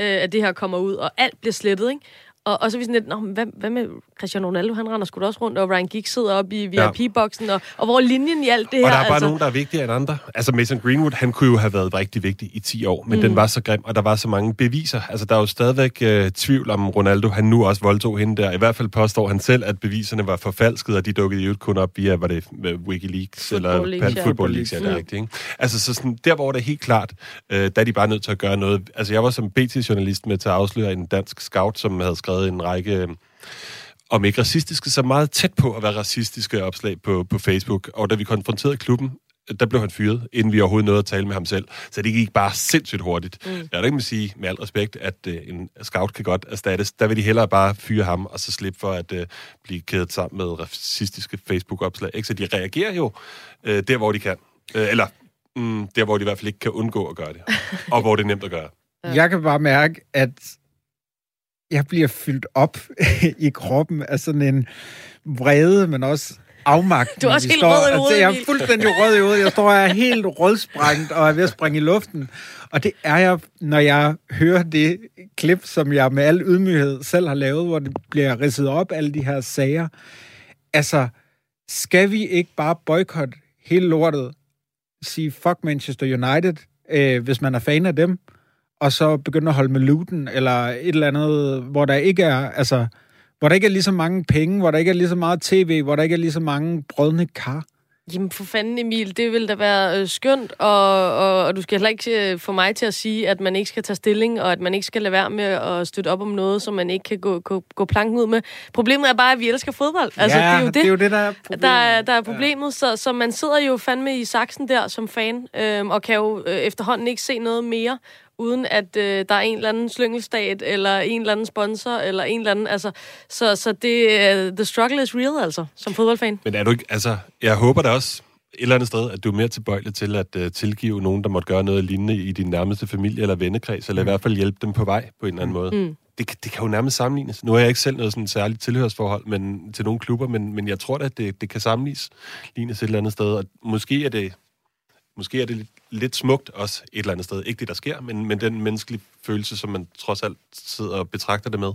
øh, at det her kommer ud, og alt bliver slettet, ikke? Og, og så er vi sådan lidt, Nå, hvad, hvad med Cristiano Ronaldo? Han render sgu da også rundt, og Ryan Giggs sidder oppe i VIP-boksen, og, og hvor er linjen i alt det her? Og der er bare altså, nogen, der er vigtigere end andre. Altså Mason Greenwood, han kunne jo have været rigtig vigtig i 10 år, men mm. den var så grim, og der var så mange beviser. Altså der er jo stadigvæk øh, tvivl om Ronaldo, han nu også voldtog hende der. I hvert fald påstår han selv, at beviserne var forfalsket, og de dukkede jo kun op via, var det øh, Wikileaks Football eller Pan- ja. Football Leaks, ja, det er rigtigt, ikke? Altså så sådan, der hvor det er helt klart, øh, der er de bare nødt til at gøre noget. Altså jeg var som BT-journalist med til at afsløre en dansk scout, som havde skrevet en række øh, om ikke racistiske, så meget tæt på at være racistiske opslag på, på Facebook. Og da vi konfronterede klubben, der blev han fyret, inden vi overhovedet nåede at tale med ham selv. Så det gik bare sindssygt hurtigt. Mm. Jeg vil ikke sige, med al respekt, at øh, en scout kan godt erstattes. Der vil de hellere bare fyre ham, og så slippe for at øh, blive kædet sammen med racistiske Facebook-opslag. Ikke? Så de reagerer jo øh, der, hvor de kan. Øh, eller mm, der, hvor de i hvert fald ikke kan undgå at gøre det. [laughs] og hvor det er nemt at gøre. Jeg kan bare mærke, at jeg bliver fyldt op [laughs] i kroppen af sådan en vrede, men også afmagt. Du er også helt står- rød i altså, hovedet, Jeg er fuldstændig rød i hovedet. Jeg står og er helt rødsprængt og er ved at springe i luften. Og det er jeg, når jeg hører det klip, som jeg med al ydmyghed selv har lavet, hvor det bliver ridset op, alle de her sager. Altså, skal vi ikke bare boykotte hele lortet? Sige fuck Manchester United, øh, hvis man er fan af dem, og så begynde at holde med Luton, eller et eller andet, hvor der ikke er, altså, hvor der ikke er lige så mange penge, hvor der ikke er lige så meget tv, hvor der ikke er lige så mange brødne kar. Jamen for fanden Emil, det vil da være øh, skønt, og, og, og du skal heller ikke øh, få mig til at sige, at man ikke skal tage stilling, og at man ikke skal lade være med at støtte op om noget, som man ikke kan gå, gå, gå planken ud med. Problemet er bare, at vi elsker fodbold. Altså, ja, det er jo det, det er jo det, der er problemet. der, er, der er problemet, ja. så, så man sidder jo fandme i saksen der som fan, øhm, og kan jo øh, efterhånden ikke se noget mere, uden at øh, der er en eller anden slyngelstat, eller en eller anden sponsor, eller en eller anden, altså, så, så det, uh, the struggle is real, altså, som fodboldfan. Men er du ikke, altså, jeg håber da også et eller andet sted, at du er mere tilbøjelig til at uh, tilgive nogen, der måtte gøre noget lignende i din nærmeste familie eller vennekreds, eller i hvert fald hjælpe dem på vej på en eller anden måde. Mm. Det, kan- det kan jo nærmest sammenlignes. Nu har jeg ikke selv noget sådan særligt tilhørsforhold men, til nogle klubber, men, men jeg tror da, at det, det kan sammenlignes lignes et eller andet sted. Og måske er det, måske er det lidt, lidt smukt også et eller andet sted. Ikke det, der sker, men, men den menneskelige følelse, som man trods alt sidder og betragter det med.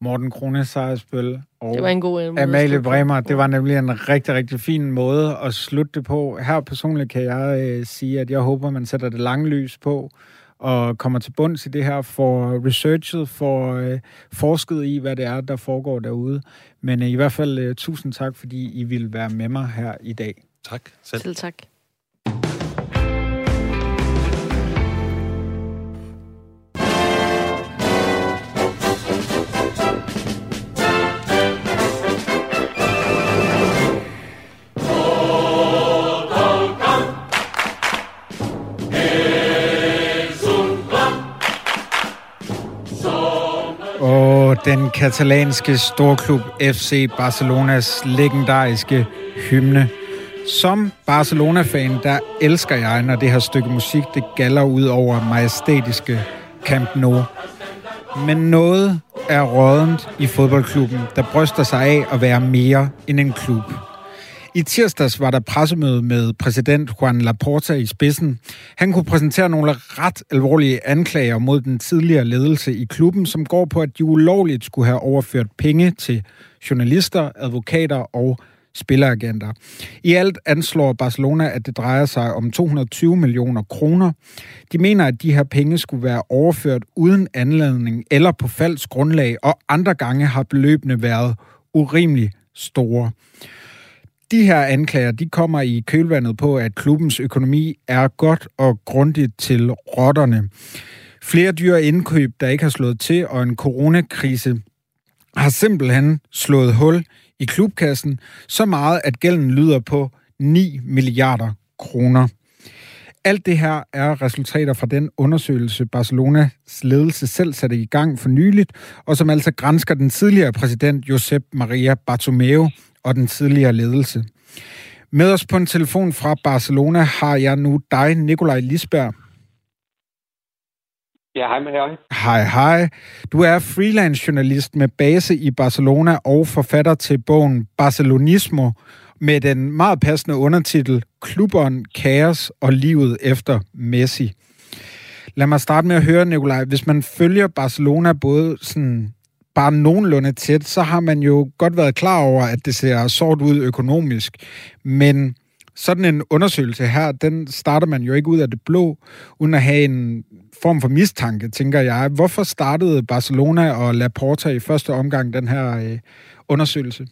Morten Krone Sejersbøl og Det var en god øh, måde Amalie. Bremer. Det var nemlig en rigtig, rigtig fin måde at slutte det på. Her personligt kan jeg øh, sige, at jeg håber, man sætter det lange lys på og kommer til bunds i det her, for researchet, for øh, forsket i, hvad det er, der foregår derude. Men øh, i hvert fald øh, tusind tak, fordi I ville være med mig her i dag. Tak selv. Selv tak. Den katalanske storklub FC Barcelonas legendariske hymne. Som Barcelona-fan, der elsker jeg, når det her stykke musik, det galler ud over majestætiske Camp Nou. Men noget er rådent i fodboldklubben, der bryster sig af at være mere end en klub. I tirsdags var der pressemøde med præsident Juan Laporta i spidsen. Han kunne præsentere nogle ret alvorlige anklager mod den tidligere ledelse i klubben, som går på, at de ulovligt skulle have overført penge til journalister, advokater og spilleragenter. I alt anslår Barcelona, at det drejer sig om 220 millioner kroner. De mener, at de her penge skulle være overført uden anledning eller på falsk grundlag, og andre gange har beløbene været urimelig store. De her anklager, de kommer i kølvandet på, at klubbens økonomi er godt og grundigt til rotterne. Flere dyre indkøb, der ikke har slået til, og en coronakrise har simpelthen slået hul i klubkassen, så meget, at gælden lyder på 9 milliarder kroner. Alt det her er resultater fra den undersøgelse, Barcelonas ledelse selv satte i gang for nyligt, og som altså grænsker den tidligere præsident Josep Maria Bartomeu og den tidligere ledelse. Med os på en telefon fra Barcelona har jeg nu dig, Nikolaj Lisberg. Ja, hej med jer. Hej, hej. Du er freelance journalist med base i Barcelona og forfatter til bogen Barcelonismo med den meget passende undertitel Klubberen, Kaos og livet efter Messi. Lad mig starte med at høre, Nikolaj. Hvis man følger Barcelona både sådan bare nogenlunde tæt, så har man jo godt været klar over, at det ser sort ud økonomisk. Men sådan en undersøgelse her, den starter man jo ikke ud af det blå, uden at have en form for mistanke, tænker jeg. Hvorfor startede Barcelona og Laporta i første omgang den her øh, undersøgelse?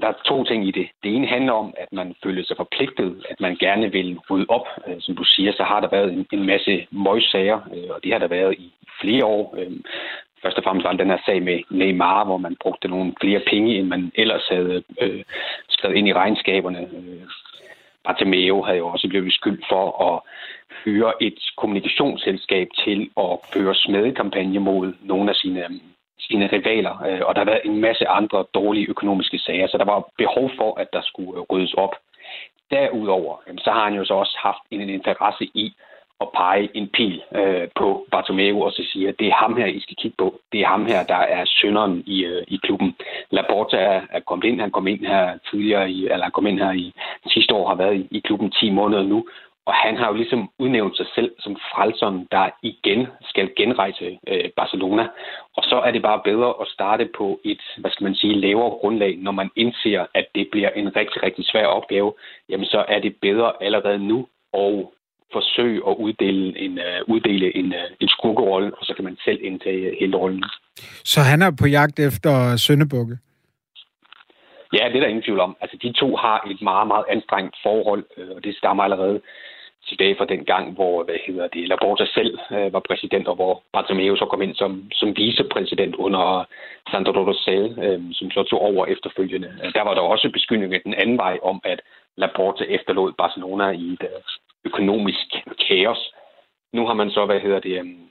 Der er to ting i det. Det ene handler om, at man føler sig forpligtet, at man gerne vil rydde op. Øh, som du siger, så har der været en, en masse møgssager, øh, og det har der været i flere år. Øh, Først og fremmest var den her sag med Neymar, hvor man brugte nogle flere penge, end man ellers havde øh, skrevet ind i regnskaberne. Øh, Bartomeu havde jo også blevet beskyldt for at hyre et kommunikationsselskab til at føre smedekampagne mod nogle af sine sine rivaler, øh, og der har været en masse andre dårlige økonomiske sager, så der var behov for, at der skulle ryddes op. Derudover, så har han jo så også haft en interesse i at pege en pil øh, på Bartomeu og så sige, at det er ham her, I skal kigge på. Det er ham her, der er sønderen i, øh, i klubben. Laporta er, er kommet ind. Han kom ind her tidligere, i, eller han kom ind her i sidste år, har været i, i klubben 10 måneder nu, og han har jo ligesom udnævnt sig selv som frelseren, der igen skal genrejse øh, Barcelona. Og så er det bare bedre at starte på et, hvad skal man sige, lavere grundlag, når man indser, at det bliver en rigtig, rigtig svær opgave. Jamen så er det bedre allerede nu og forsøge at uddele en, uh, uddele en, uh, en skurkerolle, og så kan man selv indtage hele rollen. Så han er på jagt efter Søndebukke? Ja, det er der ingen tvivl om. Altså, de to har et meget, meget anstrengt forhold, og det stammer allerede tilbage fra den gang, hvor hvad hedder det, Laporta selv øh, var præsident, og hvor Bartomeu så kom ind som, som vicepræsident under Sandro Rosell, øh, som så tog over efterfølgende. Der var der også beskyldninger den anden vej om, at Laporta efterlod Barcelona i et øh, økonomisk kaos. Nu har man så, hvad hedder det, øhm,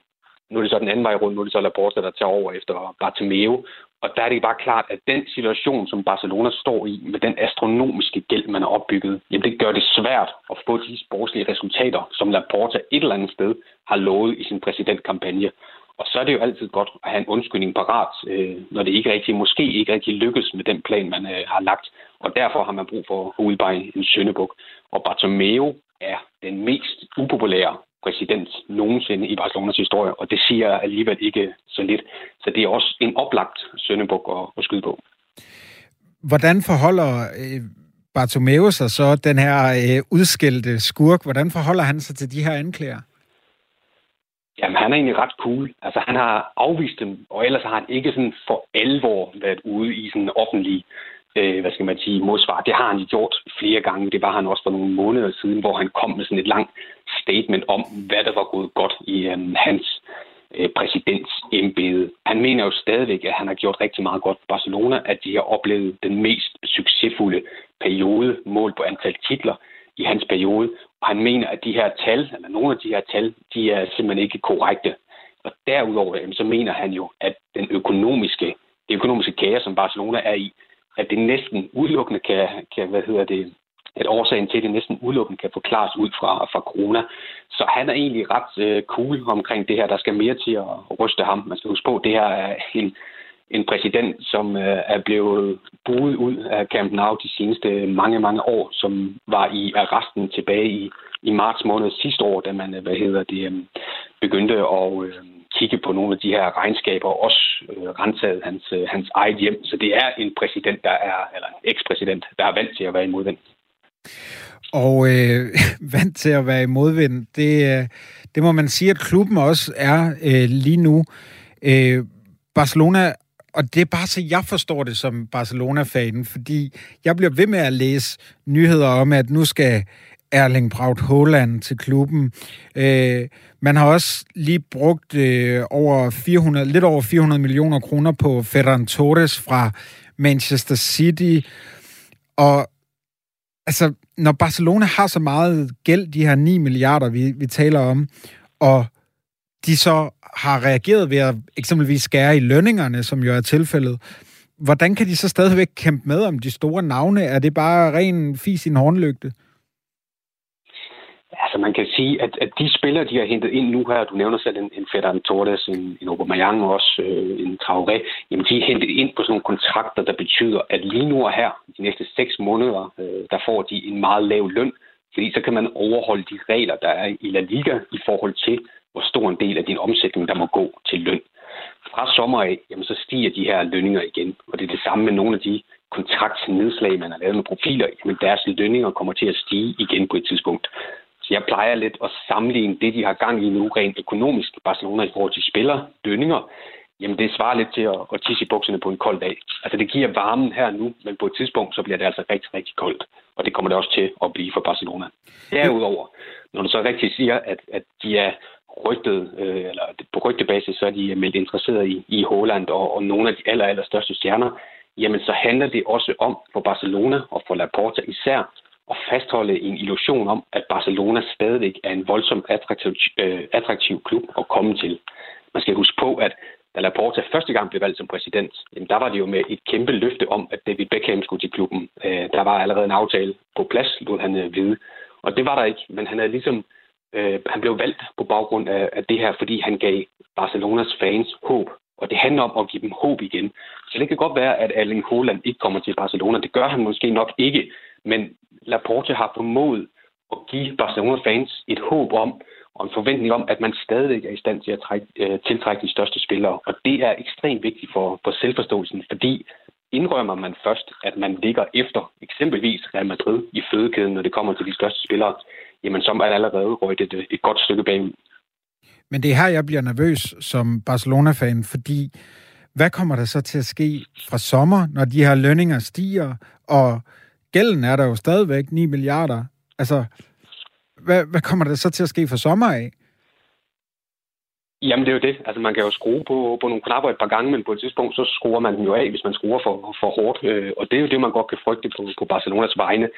nu er det så den anden vej rundt, nu er det så Laporta, der tager over efter Bartomeu, og der er det bare klart, at den situation, som Barcelona står i, med den astronomiske gæld, man har opbygget, jamen det gør det svært at få de sportslige resultater, som Laporta et eller andet sted har lovet i sin præsidentkampagne. Og så er det jo altid godt at have en undskyldning parat, øh, når det ikke rigtig, måske ikke rigtig lykkes med den plan, man øh, har lagt. Og derfor har man brug for at udpege en søndebuk. Og Bartomeu er den mest upopulære præsident nogensinde i Barcelonas historie, og det siger alligevel ikke så lidt. Så det er også en oplagt søndebuk at, at skyde på. Hvordan forholder øh, Bartomeu sig så, den her øh, udskældte skurk, hvordan forholder han sig til de her anklager? Jamen, han er egentlig ret cool. Altså, han har afvist dem, og ellers har han ikke sådan for alvor været ude i sådan offentlig øh, hvad skal man sige, modsvar. Det har han gjort flere gange. Det var han også for nogle måneder siden, hvor han kom med sådan et langt statement om, hvad der var gået godt i øh, hans øh, præsidents embede. Han mener jo stadigvæk, at han har gjort rigtig meget godt for Barcelona, at de har oplevet den mest succesfulde periode, mål på antal titler i hans periode. Og han mener, at de her tal, eller nogle af de her tal, de er simpelthen ikke korrekte. Og derudover, så mener han jo, at den økonomiske, det økonomiske kaos, som Barcelona er i, at det næsten udelukkende kan, kan hvad hedder det, at årsagen til, det næsten udelukkende kan forklares ud fra, fra corona. Så han er egentlig ret øh, cool omkring det her. Der skal mere til at, at ryste ham. Man skal huske på, at det her er en, en præsident, som øh, er blevet buet ud af Camp Nou de seneste mange, mange år, som var i arresten tilbage i, i marts måned sidste år, da man, øh, hvad hedder det, øh, begyndte at øh, kigge på nogle af de her regnskaber, og også øh, renset hans, øh, hans eget hjem. Så det er en præsident, der er, eller en ekspræsident, der er vant til at være i modvind. Og øh, [laughs] vant til at være i modvind, det, øh, det må man sige, at klubben også er øh, lige nu. Øh, Barcelona og det er bare så, jeg forstår det som Barcelona-fanen, fordi jeg bliver ved med at læse nyheder om, at nu skal Erling Braut Haaland til klubben. Øh, man har også lige brugt øh, over 400, lidt over 400 millioner kroner på Ferran Torres fra Manchester City. Og altså, når Barcelona har så meget gæld, de her 9 milliarder, vi, vi taler om, og de så har reageret ved at eksempelvis skære i lønningerne, som jo er tilfældet, hvordan kan de så stadigvæk kæmpe med om de store navne? Er det bare ren fis i en hornlygte? Altså man kan sige, at, at de spillere, de har hentet ind nu her, du nævner selv en, en Ferran Torres, en, en Aubameyang og også øh, en Traoré, jamen de er hentet ind på sådan nogle kontrakter, der betyder, at lige nu og her, de næste seks måneder, øh, der får de en meget lav løn, fordi så kan man overholde de regler, der er i La Liga i forhold til, hvor stor en del af din omsætning, der må gå til løn. Fra sommer af, jamen så stiger de her lønninger igen, og det er det samme med nogle af de kontraktnedslag, man har lavet med profiler, jamen deres lønninger kommer til at stige igen på et tidspunkt. Jeg plejer lidt at sammenligne det, de har gang i nu rent økonomisk Barcelona i forhold til spiller, lønninger. Jamen det svarer lidt til at, at tisse i bukserne på en kold dag. Altså det giver varmen her nu, men på et tidspunkt, så bliver det altså rigtig, rigtig koldt. Og det kommer det også til at blive for Barcelona. Derudover, når du så rigtig siger, at, at de er rygtet, øh, eller på rygtebasis, så er de meldt interesseret i, i Holland og, og nogle af de aller, aller største stjerner, jamen så handler det også om for Barcelona og for Laporta især at fastholde en illusion om, at Barcelona stadigvæk er en voldsomt attraktiv, øh, attraktiv klub at komme til. Man skal huske på, at da Laporta første gang blev valgt som præsident, jamen der var det jo med et kæmpe løfte om, at David Beckham skulle til klubben. Øh, der var allerede en aftale på plads, lod han øh, vide. Og det var der ikke, men han havde ligesom øh, han blev valgt på baggrund af, af det her, fordi han gav Barcelonas fans håb. Og det handler om at give dem håb igen. Så det kan godt være, at Erling Haaland ikke kommer til Barcelona. Det gør han måske nok ikke. Men Laporte har formået at give Barcelona-fans et håb om, og en forventning om, at man stadig er i stand til at trække, øh, tiltrække de største spillere. Og det er ekstremt vigtigt for, for selvforståelsen, fordi indrømmer man først, at man ligger efter eksempelvis Real Madrid i fødekæden, når det kommer til de største spillere, jamen så er man allerede røget et, et godt stykke bagud. Men det er her, jeg bliver nervøs som Barcelona-fan, fordi hvad kommer der så til at ske fra sommer, når de her lønninger stiger, og gælden er der jo stadigvæk 9 milliarder. Altså, hvad, hvad kommer der så til at ske for sommer af? Jamen, det er jo det. Altså, man kan jo skrue på, på nogle knapper et par gange, men på et tidspunkt, så skruer man den jo af, hvis man skruer for, for hårdt. Øh, og det er jo det, man godt kan frygte på, på Barcelonas vegne.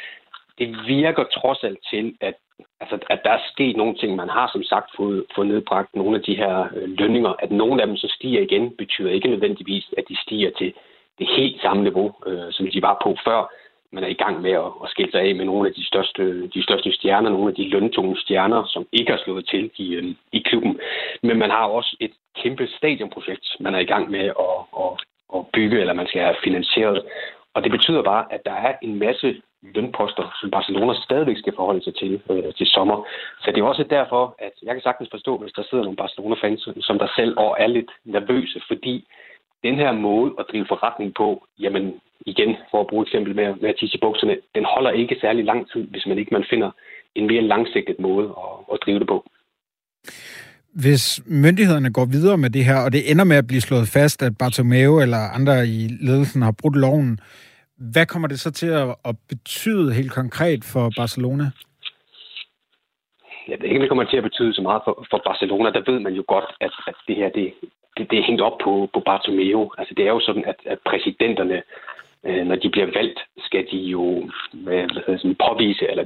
Det virker trods alt til, at, altså, at der er sket nogle ting. Man har som sagt fået, fået nedbragt nogle af de her øh, lønninger. At nogle af dem så stiger igen, betyder ikke nødvendigvis, at de stiger til det helt samme niveau, øh, som de var på før man er i gang med at, at skille sig af med nogle af de største, de største stjerner, nogle af de løntunge stjerner, som ikke har slået til i, øh, i klubben. Men man har også et kæmpe stadionprojekt, man er i gang med at, at, at bygge, eller man skal have finansieret. Og det betyder bare, at der er en masse lønposter, som Barcelona stadigvæk skal forholde sig til øh, til sommer. Så det er også derfor, at jeg kan sagtens forstå, hvis der sidder nogle Barcelona-fans som der selv og er lidt nervøse, fordi den her måde at drive forretning på, jamen igen, for at bruge eksempel med, med at tisse bukserne, den holder ikke særlig lang tid, hvis man ikke man finder en mere langsigtet måde at, at drive det på. Hvis myndighederne går videre med det her, og det ender med at blive slået fast, at Bartomeu eller andre i ledelsen har brudt loven, hvad kommer det så til at betyde helt konkret for Barcelona? Jeg ved ikke, det kommer til at betyde så meget for, for Barcelona. Der ved man jo godt, at, at det her det, det, det er hængt op på, på Bartomeu. Altså, det er jo sådan, at, at præsidenterne, øh, når de bliver valgt, skal de jo hvad hedder sådan, påvise eller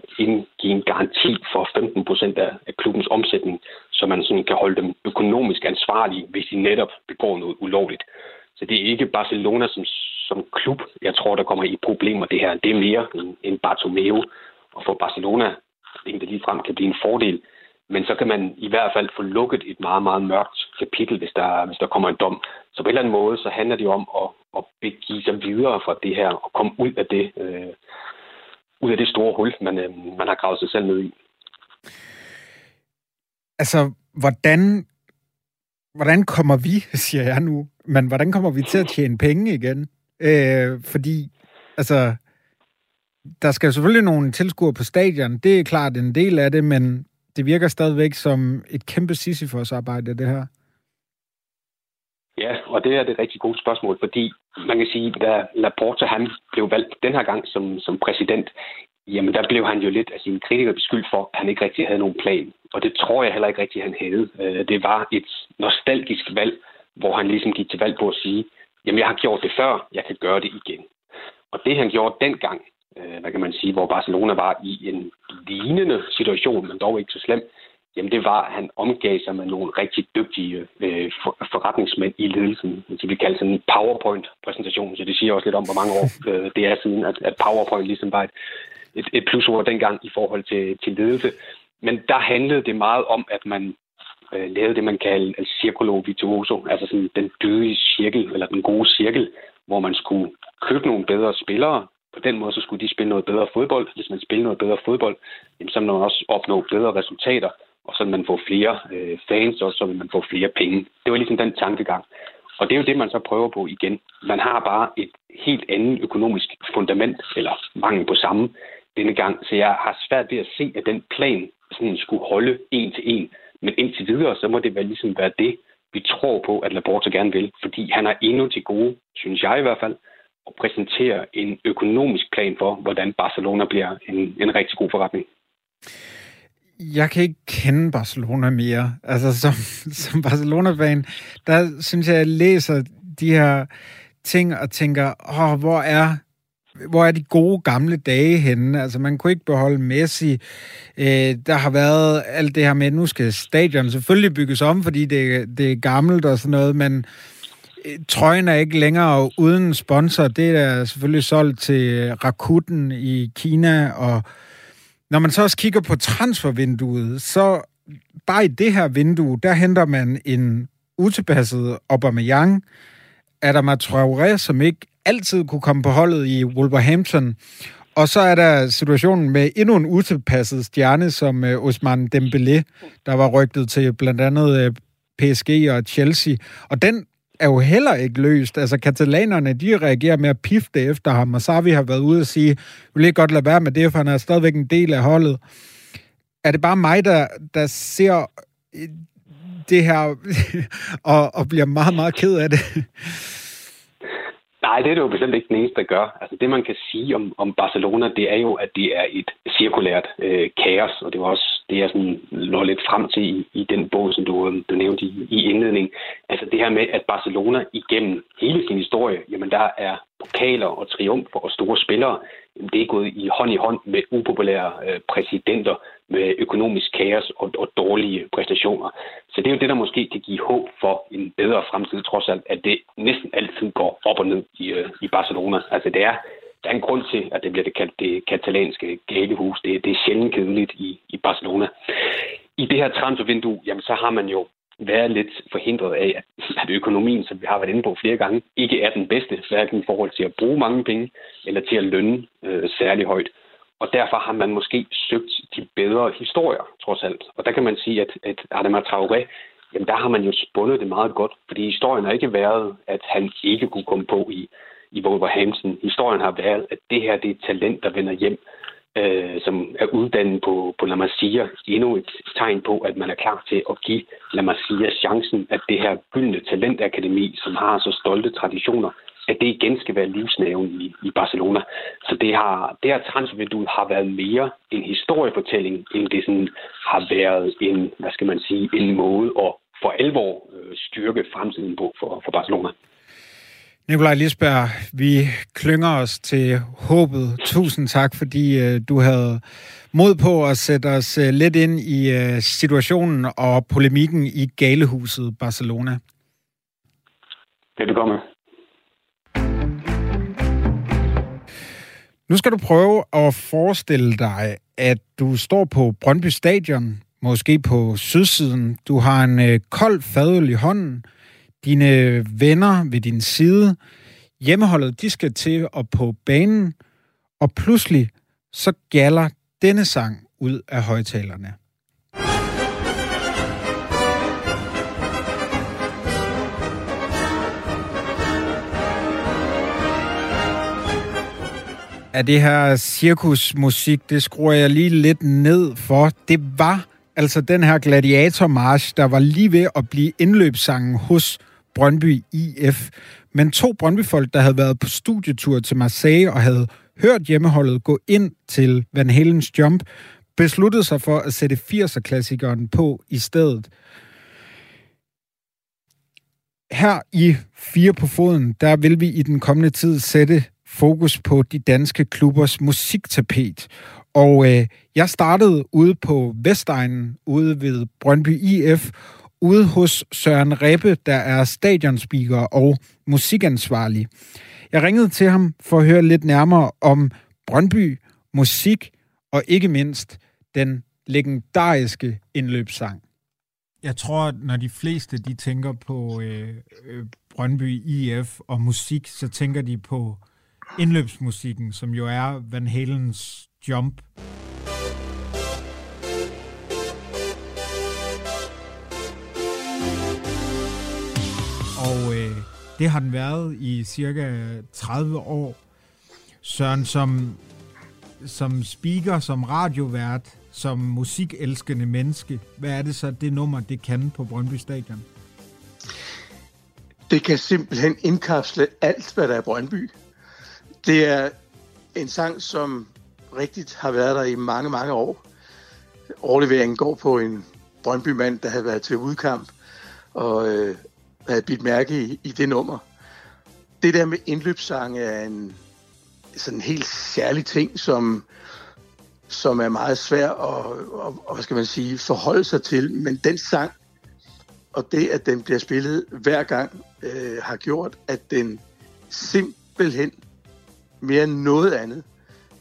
give en garanti for 15 procent af, af klubbens omsætning, så man sådan kan holde dem økonomisk ansvarlige, hvis de netop begår noget ulovligt. Så det er ikke Barcelona som, som klub, jeg tror, der kommer i problemer det her. Det er mere end, Bartomeu. Og for Barcelona, det lige frem kan blive en fordel, men så kan man i hvert fald få lukket et meget, meget mørkt kapitel, hvis der, hvis der kommer en dom. Så på en eller anden måde, så handler det om at, at begive sig videre fra det her, og komme ud af det, øh, ud af det store hul, man, øh, man har gravet sig selv ned i. Altså, hvordan, hvordan kommer vi, [laughs] siger jeg nu, men hvordan kommer vi til at tjene penge igen? Øh, fordi, altså, der skal selvfølgelig nogle tilskuere på stadion, det er klart en del af det, men det virker stadigvæk som et kæmpe Sisyfos-arbejde, det her. Ja, og det er det rigtig gode spørgsmål, fordi man kan sige, da Laporta han blev valgt den her gang som, som præsident, jamen der blev han jo lidt af sine kritikere beskyldt for, at han ikke rigtig havde nogen plan. Og det tror jeg heller ikke rigtig, han havde. Øh, det var et nostalgisk valg, hvor han ligesom gik til valg på at sige, jamen jeg har gjort det før, jeg kan gøre det igen. Og det han gjorde dengang, øh, hvad kan man sige, hvor Barcelona var i en lignende situation, men dog ikke så slem, jamen det var, at han omgav sig med nogle rigtig dygtige øh, for, forretningsmænd i ledelsen. Det bliver kaldt sådan en PowerPoint-præsentation, så det siger også lidt om, hvor mange år [laughs] øh, det er siden, at, at PowerPoint ligesom var et, et, et plusord dengang i forhold til, til ledelse. Men der handlede det meget om, at man øh, lavede det, man kalder el circolo virtuoso, altså sådan den døde cirkel, eller den gode cirkel, hvor man skulle købe nogle bedre spillere. På den måde så skulle de spille noget bedre fodbold. Hvis man spiller noget bedre fodbold, jamen, så vil man også opnå bedre resultater, og så vil man få flere øh, fans, og så vil man få flere penge. Det var ligesom den tankegang. Og det er jo det, man så prøver på igen. Man har bare et helt andet økonomisk fundament, eller mangel på samme denne gang. Så jeg har svært ved at se, at den plan sådan skulle holde en til en. Men indtil videre, så må det vel ligesom være det, vi tror på, at Laporta gerne vil. Fordi han er endnu til gode, synes jeg i hvert fald, at præsentere en økonomisk plan for, hvordan Barcelona bliver en, en rigtig god forretning. Jeg kan ikke kende Barcelona mere. Altså, som, som Barcelona-fan, der synes jeg, jeg læser de her ting og tænker, åh, hvor er hvor er de gode gamle dage henne? Altså, man kunne ikke beholde Messi. Øh, der har været alt det her med, at nu skal stadion selvfølgelig bygges om, fordi det, det er gammelt og sådan noget, men øh, trøjen er ikke længere uden sponsor. Det er selvfølgelig solgt til Rakuten i Kina, og når man så også kigger på transfervinduet, så bare i det her vindue, der henter man en utilpasset Aubameyang, Adama Traoré, som ikke altid kunne komme på holdet i Wolverhampton. Og så er der situationen med endnu en utilpasset stjerne, som øh, Osman Dembélé, der var rygtet til blandt andet øh, PSG og Chelsea. Og den er jo heller ikke løst. Altså, katalanerne, de reagerer med at pifte efter ham, og Savi har været ude og sige, vi vil ikke godt lade være med det, for han er stadigvæk en del af holdet. Er det bare mig, der, der ser øh, det her [laughs] og, og bliver meget, meget ked af det? Nej, det er det jo bestemt ikke den eneste, der gør. Altså det, man kan sige om, om Barcelona, det er jo, at det er et cirkulært øh, kaos, og det var også det, jeg sådan lå lidt frem til i, i den bog, som du, øh, du nævnte i, i indledning. Altså det her med, at Barcelona igennem hele sin historie, jamen der er pokaler og triumfer og store spillere, det er gået i hånd i hånd med upopulære øh, præsidenter, med økonomisk kaos og, og dårlige præstationer. Så det er jo det, der måske kan give håb for en bedre fremtid, trods alt, at det næsten altid går op og ned i, øh, i Barcelona. Altså det er, der er en grund til, at det bliver det kaldt det katalanske galehus. Det, det er sjældent kedeligt i, i Barcelona. I det her transfervindue, jamen så har man jo være lidt forhindret af, at, at økonomien, som vi har været inde på flere gange, ikke er den bedste, hverken i forhold til at bruge mange penge, eller til at lønne øh, særlig højt. Og derfor har man måske søgt de bedre historier, trods alt. Og der kan man sige, at, at Adama Traoré, jamen der har man jo spundet det meget godt, fordi historien har ikke været, at han ikke kunne komme på i, i Wolverhampton. Historien har været, at det her det er et talent, der vender hjem, øh, som er uddannet på, på La Masia. Endnu et tegn på, at man er klar til at give La Masia chancen, at det her gyldne talentakademi, som har så stolte traditioner, at det igen skal være livsnaven i, i Barcelona. Så det, har, det her transfervindue har været mere en historiefortælling, end det sådan har været en, hvad skal man sige, en måde at for alvor øh, styrke fremtiden på for, for Barcelona. Nikolaj Lisberg, vi klynger os til håbet. Tusind tak, fordi øh, du havde mod på at sætte os øh, lidt ind i øh, situationen og polemikken i galehuset Barcelona. Velbekomme. Nu skal du prøve at forestille dig, at du står på Brøndby Stadion, måske på sydsiden. Du har en øh, kold fadøl i hånden. Dine venner ved din side. Hjemmeholdet, de skal til og på banen. Og pludselig så galler denne sang ud af højtalerne. af det her cirkusmusik, det skruer jeg lige lidt ned for. Det var altså den her gladiatormarsch, der var lige ved at blive indløbssangen hos Brøndby IF. Men to Brøndby-folk, der havde været på studietur til Marseille og havde hørt hjemmeholdet gå ind til Van Halens Jump, besluttede sig for at sætte 80'er-klassikeren på i stedet. Her i Fire på Foden, der vil vi i den kommende tid sætte fokus på de danske klubbers musiktapet. Og øh, jeg startede ude på Vestegnen, ude ved Brøndby IF, ude hos Søren Rebbe, der er stadionspeaker og musikansvarlig. Jeg ringede til ham for at høre lidt nærmere om Brøndby, musik og ikke mindst den legendariske indløbssang. Jeg tror, at når de fleste de tænker på øh, øh, Brøndby IF og musik, så tænker de på indløbsmusikken, som jo er Van Halens Jump. Det har den været i cirka 30 år. Søren, som, som speaker, som radiovært, som musikelskende menneske, hvad er det så, det nummer, det kan på Brøndby Stadion? Det kan simpelthen indkapsle alt, hvad der er Brøndby. Det er en sang, som rigtigt har været der i mange, mange år. Overleveringen går på en Brøndby-mand, der havde været til udkamp og øh, havde bidt mærke i, i det nummer. Det der med indløbssange er en sådan helt særlig ting, som, som er meget svær at, og, og, hvad skal man sige, forholde sig til. Men den sang, og det, at den bliver spillet hver gang, øh, har gjort, at den simpelthen mere end noget andet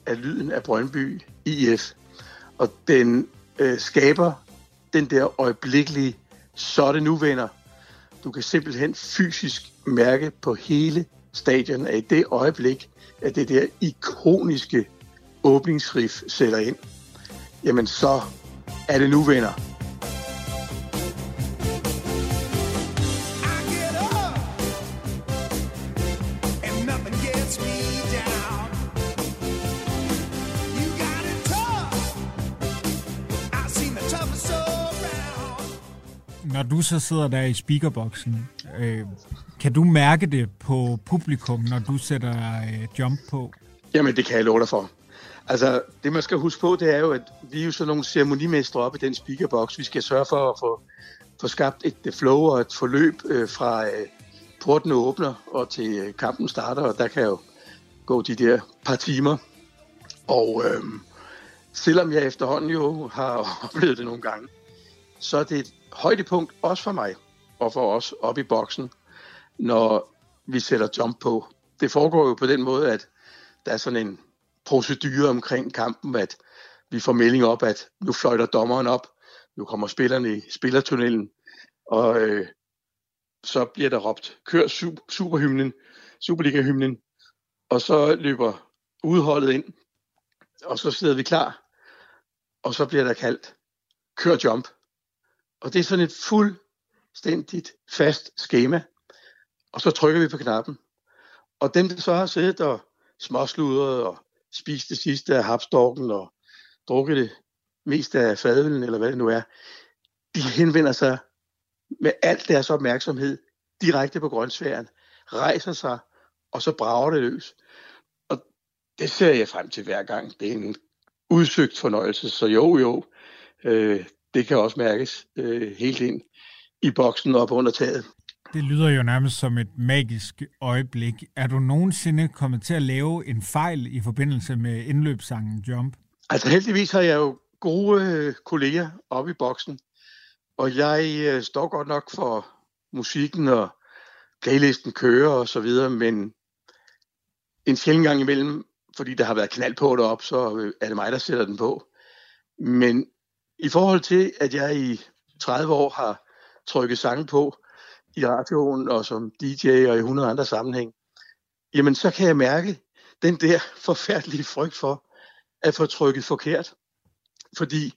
er lyden af Brøndby IF. Og den øh, skaber den der øjeblikkelige, så er det nu venner. Du kan simpelthen fysisk mærke på hele stadion, at i det øjeblik, at det der ikoniske åbningsriff sætter ind, jamen så er det nu venner. Når du så sidder der i speakerboksen, øh, kan du mærke det på publikum, når du sætter øh, jump på? Jamen, det kan jeg love dig for. Altså, det man skal huske på, det er jo, at vi er jo sådan nogle ceremonimestre op i den speakerbox. Vi skal sørge for at få, få skabt et flow og et forløb øh, fra øh, porten åbner og til øh, kampen starter, og der kan jo gå de der par timer. Og øh, selvom jeg efterhånden jo har [laughs] oplevet det nogle gange, så er det højdepunkt også for mig og for os op i boksen, når vi sætter jump på. Det foregår jo på den måde, at der er sådan en procedure omkring kampen, at vi får melding op, at nu fløjter dommeren op, nu kommer spillerne i spillertunnelen, og øh, så bliver der råbt, kør superhymnen, Superliga-hymnen, og så løber udholdet ind, og så sidder vi klar, og så bliver der kaldt, kør jump. Og det er sådan et fuldstændigt fast schema, og så trykker vi på knappen. Og dem, der så har siddet og småsludret og spist det sidste af hapstorken og drukket det meste af fadølen, eller hvad det nu er, de henvender sig med al deres opmærksomhed direkte på grøntsværen, rejser sig, og så brager det løs. Og det ser jeg frem til hver gang. Det er en udsøgt fornøjelse, så jo jo, øh, det kan også mærkes øh, helt ind i boksen op under taget. Det lyder jo nærmest som et magisk øjeblik. Er du nogensinde kommet til at lave en fejl i forbindelse med indløbssangen Jump? Altså heldigvis har jeg jo gode øh, kolleger oppe i boksen, og jeg øh, står godt nok for musikken og playlisten kører og så videre, men en sjældent gang imellem, fordi der har været knald på derop, så øh, er det mig, der sætter den på. Men i forhold til, at jeg i 30 år har trykket sange på i radioen og som DJ og i 100 andre sammenhæng, jamen så kan jeg mærke den der [laughs] forfærdelige frygt for at få trykket forkert. Fordi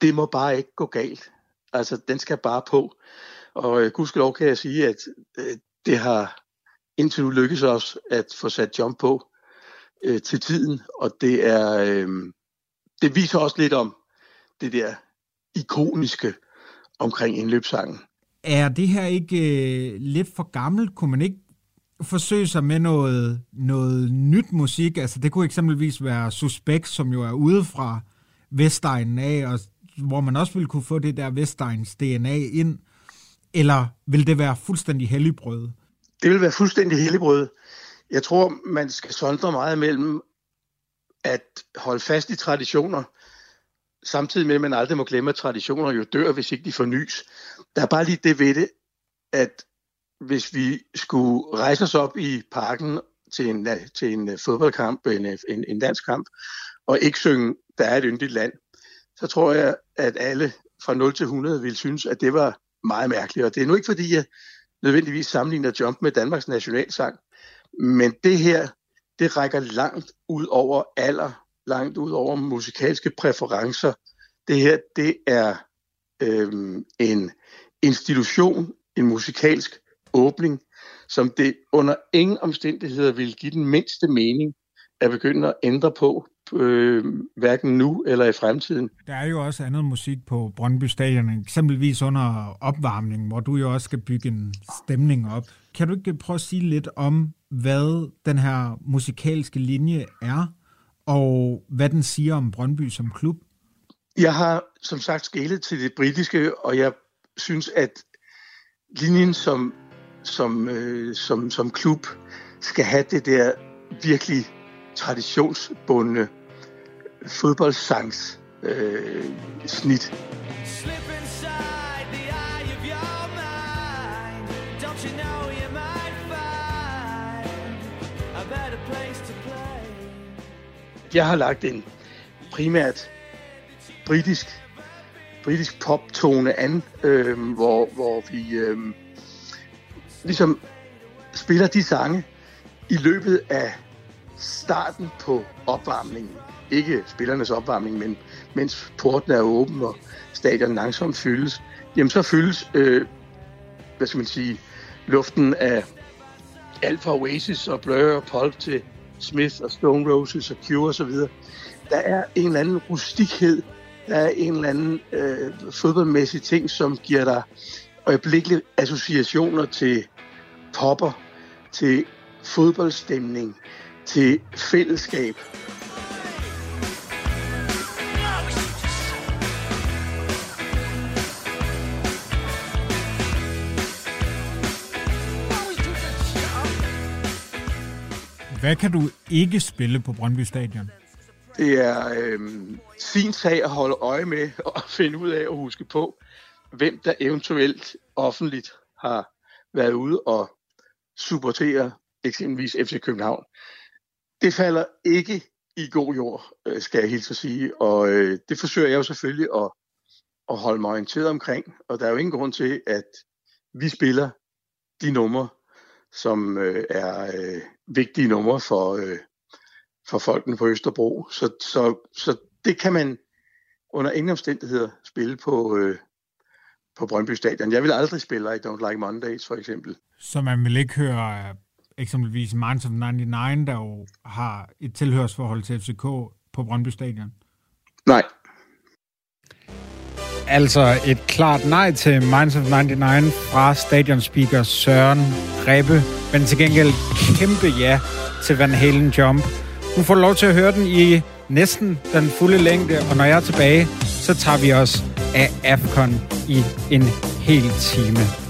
det må bare ikke gå galt. Altså, den skal bare på. Og øh, gudskelov kan jeg sige, at øh, det har indtil nu lykkes os at få sat jump på øh, til tiden. Og det er øh, det viser også lidt om det der ikoniske omkring indløbssangen. Er det her ikke øh, lidt for gammelt? Kunne man ikke forsøge sig med noget, noget nyt musik? Altså det kunne eksempelvis være Suspekt, som jo er ude fra Vestegnen af, og hvor man også ville kunne få det der Vestegns DNA ind. Eller vil det være fuldstændig helligbrød? Det vil være fuldstændig helligbrød Jeg tror, man skal sondre meget mellem at holde fast i traditioner, samtidig med, at man aldrig må glemme, at traditioner jo dør, hvis ikke de fornyes. Der er bare lige det ved det, at hvis vi skulle rejse os op i parken til en, øh, til en øh, fodboldkamp, en, øh, en, en dansk kamp, og ikke synge, der er et yndigt land, så tror jeg, at alle fra 0 til 100 ville synes, at det var meget mærkeligt. Og det er nu ikke, fordi jeg nødvendigvis sammenligner Jump med Danmarks nationalsang, men det her, det rækker langt ud over alder, langt ud over musikalske præferencer. Det her, det er øhm, en institution, en musikalsk åbning, som det under ingen omstændigheder vil give den mindste mening at begynde at ændre på, øh, hverken nu eller i fremtiden. Der er jo også andet musik på Brøndby Stadion, eksempelvis under opvarmningen, hvor du jo også skal bygge en stemning op. Kan du ikke prøve at sige lidt om, hvad den her musikalske linje er, og hvad den siger om Brøndby som klub? Jeg har som sagt skælet til det britiske, og jeg synes, at linjen som, som, øh, som, som klub skal have det der virkelig traditionsbundne fodboldsangs øh, snit. Jeg har lagt en primært britisk britisk poptone an, øh, hvor, hvor vi øh, ligesom spiller de sange i løbet af starten på opvarmningen. Ikke spillernes opvarmning, men mens porten er åben og stadion langsomt fyldes. Jamen så fyldes, øh, hvad skal man sige, luften af alt fra Oasis og Blur og Pulp til Smith og Stone Roses og Cure osv. Der er en eller anden rustikhed, der er en eller anden øh, fodboldmæssig ting, som giver dig øjeblikkelige associationer til popper, til fodboldstemning, til fællesskab. Hvad kan du ikke spille på Brøndby Stadion? Det er øh, sin sag at holde øje med [laughs] og finde ud af og huske på, hvem der eventuelt offentligt har været ude og supportere eksempelvis FC København. Det falder ikke i god jord, øh, skal jeg helt så sige, og øh, det forsøger jeg jo selvfølgelig at, at holde mig orienteret omkring, og der er jo ingen grund til, at vi spiller de numre, som øh, er øh, vigtige numre for, øh, for folkene på Østerbro. Så, så, så det kan man under ingen omstændigheder spille på, øh, på Brøndby Stadion. Jeg vil aldrig spille I Don't Like Mondays, for eksempel. Så man vil ikke høre eksempelvis Minds of 99, der jo har et tilhørsforhold til FCK på Brøndby Stadion? Nej. Altså et klart nej til Minds of 99 fra stadionspeaker Søren Rebbe, men til gengæld kæmpe ja til Van Halen Jump. Du får lov til at høre den i næsten den fulde længde, og når jeg er tilbage, så tager vi os af AFCON i en hel time.